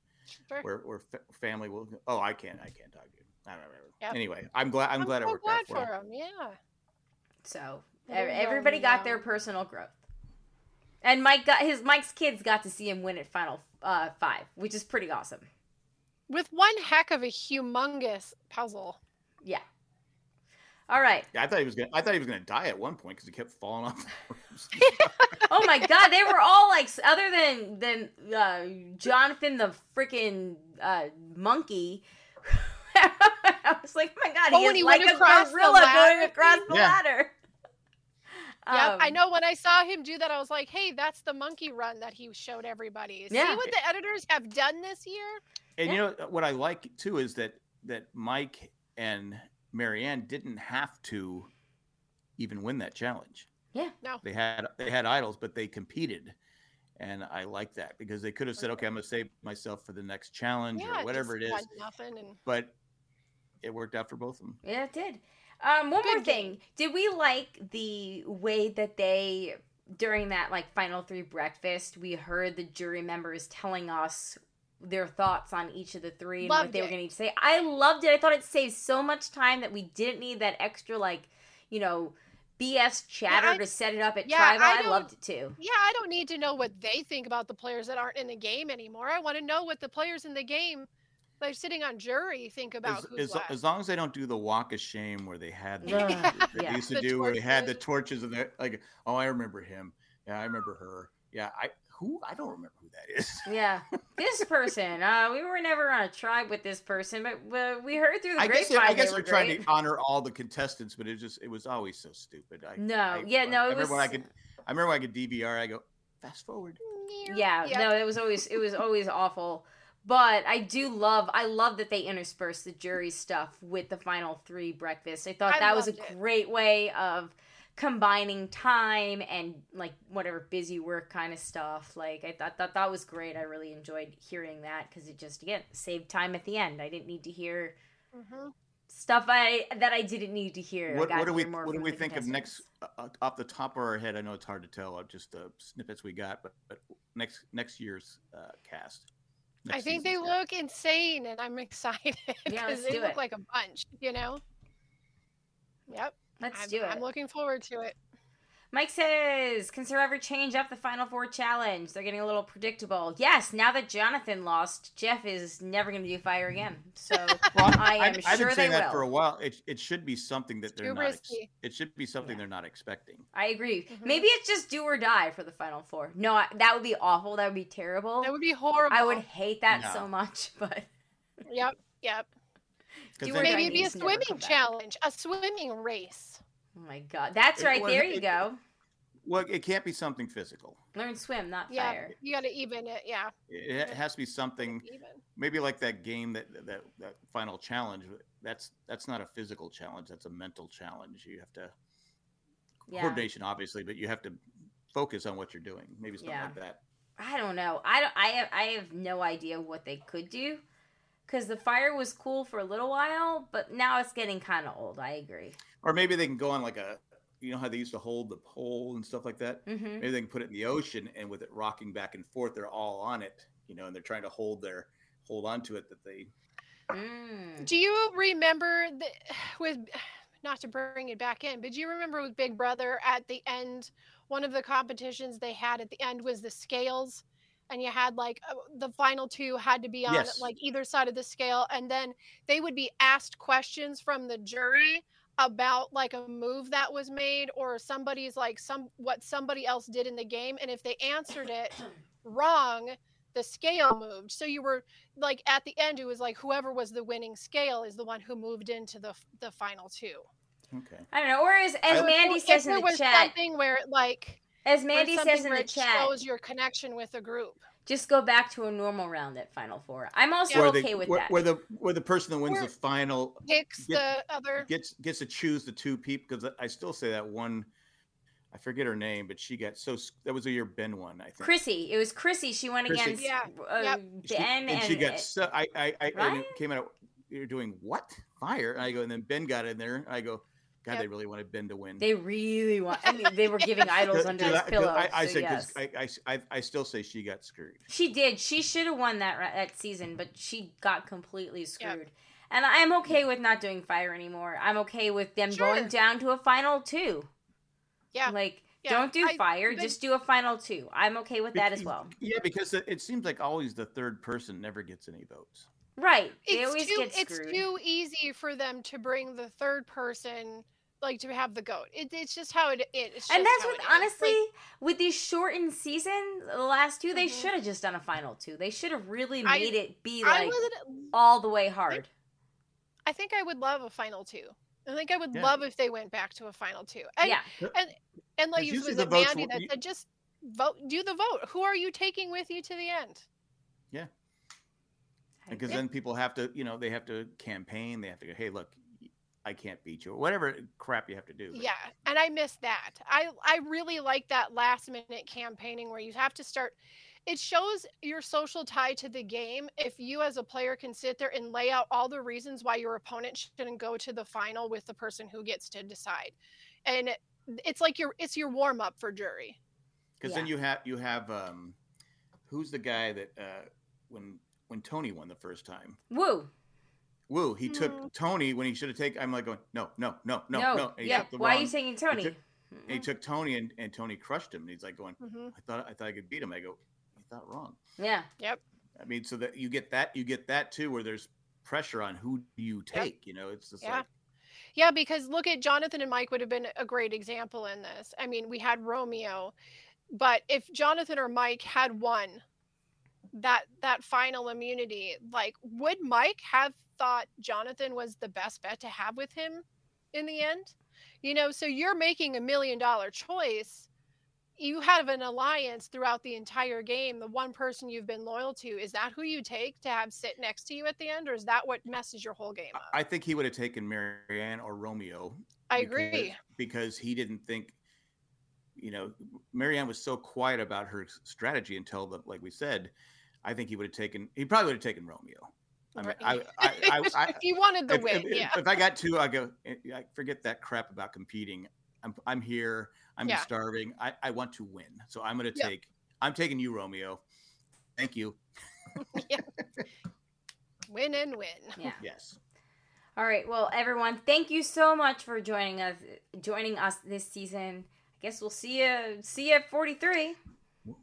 sure. where where fa- family will. Oh, I can't. I can't talk to you. I don't know. Yep. Anyway, I'm glad. I'm, glad so it worked glad out for, for him. him. Yeah. so There ev- you go, everybody got their personal growth and mike got his mike's kids got to see him win at final uh, five which is pretty awesome With one heck of a humongous puzzle. yeah all right Yeah, I thought he was gonna. I thought he was gonna die at one point because he kept falling off. oh my god, they were all like, other than than uh, Jonathan the freaking uh, monkey. I was like, oh my god, Oh, he when is he like a across the gorilla going across the Yeah. ladder. Yep, I Um, know when I saw him do that, I was like, hey, that's the monkey run that he showed everybody. Yeah. See what the editors have done this year? And you know what I like too is that that Mike and Maryanne didn't have to even win that challenge. Yeah. No. They had they had idols, but they competed. And I like that because they could have said, "Okay, I'm going to save myself for the next challenge Yeah, or whatever it just is." got Nothing and But it worked out for both of them. Yeah, it did. Um, one more Good thing. Did we like the way that they during that like final three breakfast, we heard the jury members telling us their thoughts on each of the three and what Loved they were going to say. I loved it. I thought it saved so much time that we didn't need that extra like, you know, BS chatter I- to set it up at yeah, Tribal. I I, loved it too. yeah, I don't need to know what they think about the players that aren't in the game anymore. I want to know what the players in the game that are sitting on jury think about As, who's as, left. as long as they don't do the walk of shame where they had the, Yeah. they Yeah. used to The do where they had the torches. torches and they're like, "Oh, I remember him. Yeah, I remember her. Yeah, I who I don't remember who that is." Yeah, this person. Uh, we were never on a tribe with this person, but uh, we heard through the I guess grapevine I guess they we're were trying great. to honor all the contestants, but it just it was always so stupid. I, No, I- yeah, I- no, I it remember when I was- could. I remember when I could DVR. I go fast forward. yeah, Yep. no it was always it was always awful but i do love i love that they interspersed the jury stuff with the final three breakfast i thought I that was a it. great way of combining time and like whatever busy work kind of stuff like i thought that that was great i really enjoyed hearing that because it just again saved time at the end i didn't need to hear Mhm. stuff i that i didn't need to hear What, what do we more what do we think of next uh, off the top of our head? I know it's hard to tell. uh, Just the snippets we got, but, but next next year's uh, cast. I think they look insane, and I'm excited because let's they do look it. like a bunch. You know. Yep. let's I'm, do it I'm looking forward to it. Mike says, "Can Survivor change up the Final Four challenge? They're getting a little predictable." Yes, now that Jonathan lost, Jeff is never going to do fire again. So Well, I am I've sure been saying they that for a while. It, it should be something that they're Too not. Ex- it should be something Yeah. they're not expecting. I agree. Mhm. Maybe it's just do or die for the Final Four. No, I, that would be awful. That would be terrible. That would be horrible. I would hate that No. so much. But Yep. yep. Do or Maybe it'd be a needs to swimming back. challenge, a swimming race. Oh my god, that's It right. was- There you it- go. well, it can't be something physical. Learn swim, not Yeah. fire. You got to even it. Yeah. It, it has to be something Even. maybe like that game that that that final challenge. That's that's not a physical challenge. That's a mental challenge. You have to Yeah. coordination, obviously, but you have to focus on what you're doing. Maybe something Yeah. like that. I don't know. I don't, I have, I have no idea what they could do because the fire was cool for a little while, but now it's getting kind of old. I agree. Or maybe they can go on like a, you know how they used to hold the pole and stuff like that. hmm Maybe they can put it in the ocean, and with it rocking back and forth, they're all on it. You know, and they're trying to hold their hold on to it. That they Mm. Do you remember the, with not to bring it back in, but do you remember with Big Brother at the end, one of the competitions they had at the end was the scales, and you had like uh, the final two had to be on Yes. like either side of the scale, and then they would be asked questions from the jury about like a move that was made or somebody's like some what somebody else did in the game, and if they answered it wrong, the scale moved. So you were like at the end, it was like whoever was the winning scale is the one who moved into the the final two. Okay. I don't know. Or as, as Mandy If says in there the was chat, something where it like as Mandy says in where the chat, shows your connection with the group. Just go back to a normal round at Final Four. I'm also Where okay the, with where, that. where the where the person that wins Where- the final Picks Get- the other. gets gets to choose the two people because I still say that one. I forget her name, but she got so that was the year Ben won. I think. Chrissy, it was Chrissy. She went Chrissy. against Yeah, uh, yep. She- Ben and, and, she got so I I, I and came out. You're doing what fire? And I go, and then Ben got in there. I go, God, Yep. they really wanted Ben to win. they really want. I mean, they were giving idols under cause his I- 'cause pillow. I, I so said yes. because I, I, I I still say she got screwed. She did. She should have won that ra- that season, but she got completely Yep. screwed. And I'm okay with not doing fire anymore. I'm okay with them Sure. going down to a final two. Yeah. Like, Yeah, don't do I- fire, even- just do a final two. I'm okay with that as well. Yeah, because it, it seems like always the third person never gets any votes. Right. They It's always too get it's too easy for them to bring the third person like to have the goat. It, it's just how it, it it's and that's what honestly, Like, with these shortened seasons, the last two, they Mhm. should have just done a final two. They should have really I- made it be like would all the way hard. I think I would love a final two. I think I would Yeah. love if they went back to a final two. And yeah. and and like Because was the it Mandy that said just vote do the vote. Who are you taking with you to the end? I Because agree. then people have to, you know, they have to campaign. They have to go, hey, look, I can't beat you, or whatever crap you have to do. But Yeah, and I miss that. I I really like that last minute campaigning where you have to start. It shows your social tie to the game if you as a player can sit there and lay out all the reasons why your opponent shouldn't go to the final with the person who gets to decide, and it's like your it's your warm up for jury. Because then you have you have um, who's the guy that uh, when when Tony won the first time, Woo. woo, he took Tony when he should have taken. I'm like going, no, no, no, no, No. no. yeah. took the Why are you taking Tony? took- and he took Tony and, and Tony crushed him. And he's like going, hmm I thought I thought I could beat him. I go, you thought wrong. yeah. Yep. I mean, so that you get that you get that too, where there's pressure on who you take. You know, it's just Yeah. like Yeah, because look at Jonathan and Mike would have been a great example in this. I mean, we had Romeo, but if Jonathan or Mike had won that that final immunity, like would Mike have thought Jonathan was the best bet to have with him in the end? You know, so you're making a million dollar choice. You have an alliance throughout the entire game. The one person you've been loyal to, is that who you take to have sit next to you at the end, or is that what messes your whole game up? I think he would have taken Maryanne or Romeo. I because- agree. because he didn't think. You know, Maryanne was so quiet about her strategy until the like we said. I think he would have taken. He probably would have taken Romeo. I mean, I, Right. I, I, I, if you wanted the if, win, if- yeah. if I got two, I go. eh, I forget that crap about competing. I'm, I'm here. I'm Yeah. starving. I, I want to win. So I'm going to Yep. take. I'm taking you, Romeo. Thank you. yeah. win and win. Yeah. Yes. All right. Well, everyone, thank you so much for joining us joining us this season. I guess we'll see you see you at 43.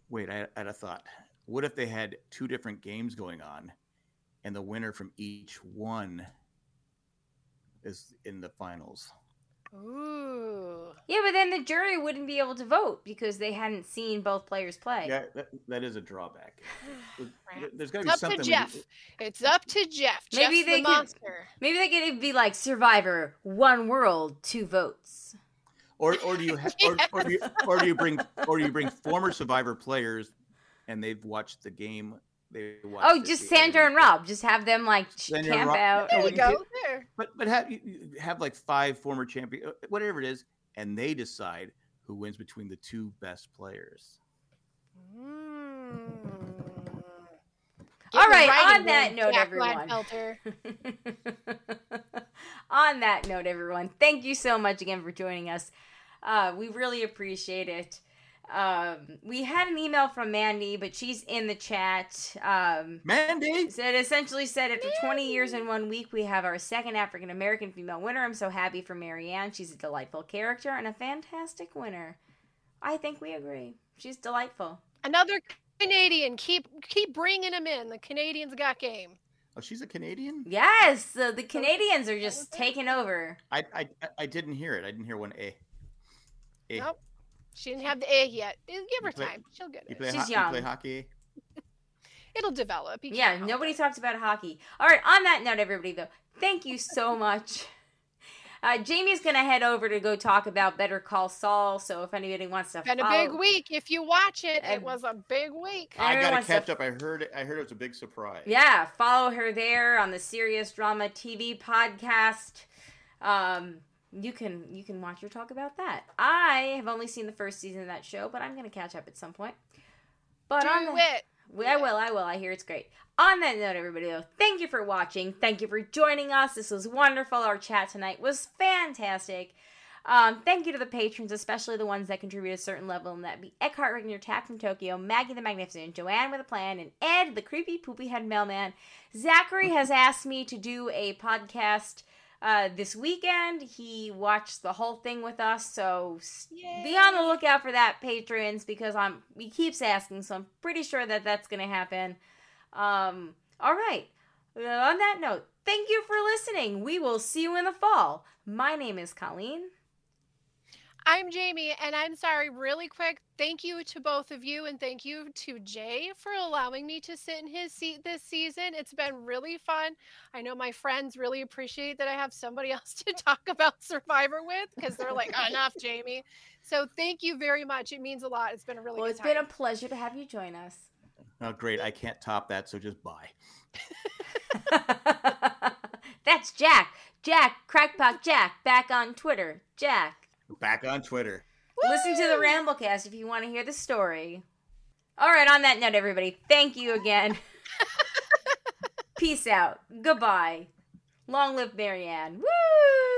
Wait, I, I had a thought. What if they had two different games going on, and the winner from each one is in the finals? Ooh. Yeah, but then the jury wouldn't be able to vote because they hadn't seen both players play. Yeah, that, that is a drawback. There- Crap. There's got to It's be up to something. we- Jeff. It's up to Jeff. Maybe Jeff's they the could- monster. Maybe they could be like Survivor, one world, two votes. or or do you ha- or, or do you or do you bring or do you bring former survivor players and they've watched the game they watched Oh, it just the- Sandra and Rob. Just have them like Sandra camp Rob- out. There you you go. get- There. but but have you you have like five former champion uh, whatever it is and they decide who wins between the two best players Mm. All Get right, right on that note, Jack everyone. On that note, everyone, thank you so much again for joining us. Uh, we really appreciate it. Um, we had an email from Mandy, but she's in the chat. Um, mandy said essentially said after 20 years in one week, we have our second African American female winner. I'm so happy for Maryanne. She's a delightful character and a fantastic winner. I think we agree. She's delightful. Another Canadian. Keep keep bringing them in. The Canadians got game. oh she's a canadian Yes, the, the Canadians are just taking over. I, I i didn't hear it i didn't hear one a a Nope. She didn't have the A yet. Give her play- time. She'll get you it. play, She's ho- you young. play hockey it'll develop. You Yeah, can't help nobody it. talks about hockey. All right, on that note, everybody, though, thank you so much. Uh, Jamie's gonna head over to go talk about Better Call Saul. So if anybody wants to, Been a big week. If you watch it, it was a big week. I gotta to- catch up. I heard it. I heard it was a big surprise. Yeah, follow her there on the Serious Drama TV podcast. Um, you can you can watch her talk about that. I have only seen the first season of that show, but I'm gonna catch up at some point. But Do on the, it. Well, I will. I will. I hear it's great. On that note, everybody, though, thank you for watching. Thank you for joining us. This was wonderful. Our chat tonight was fantastic. Um, thank you to the patrons, especially the ones that contribute a certain level, and that be Eckhart Rigner, Tack from Tokyo, Maggie the Magnificent, Joanne with a Plan, and Ed, the creepy poopy head mailman. Zachary has asked me to do a podcast uh, this weekend. He watched the whole thing with us, so s- be on the lookout for that, patrons, because I'm he keeps asking, so I'm pretty sure that that's gonna happen. Um, all right. Uh, on that note, thank you for listening. We will see you in the fall. My name is Colleen. I'm Jamie, and I'm sorry, really quick. Thank you to both of you, and thank you to Jay for allowing me to sit in his seat this season. It's been really fun. I know my friends really appreciate that I have somebody else to talk about Survivor with because they're like, enough, Jamie. So thank you very much. It means a lot. It's been a really Well, good it's time. been a pleasure to have you join us. Oh, great. I can't top that. So just bye. That's Jack. Jack, Crackpot Jack, back on Twitter. Jack. Back on Twitter. Listen to the Ramblecast if you want to hear the story. All right, on that note, everybody, thank you again. Peace out. Goodbye. Long live Maryanne. Woo!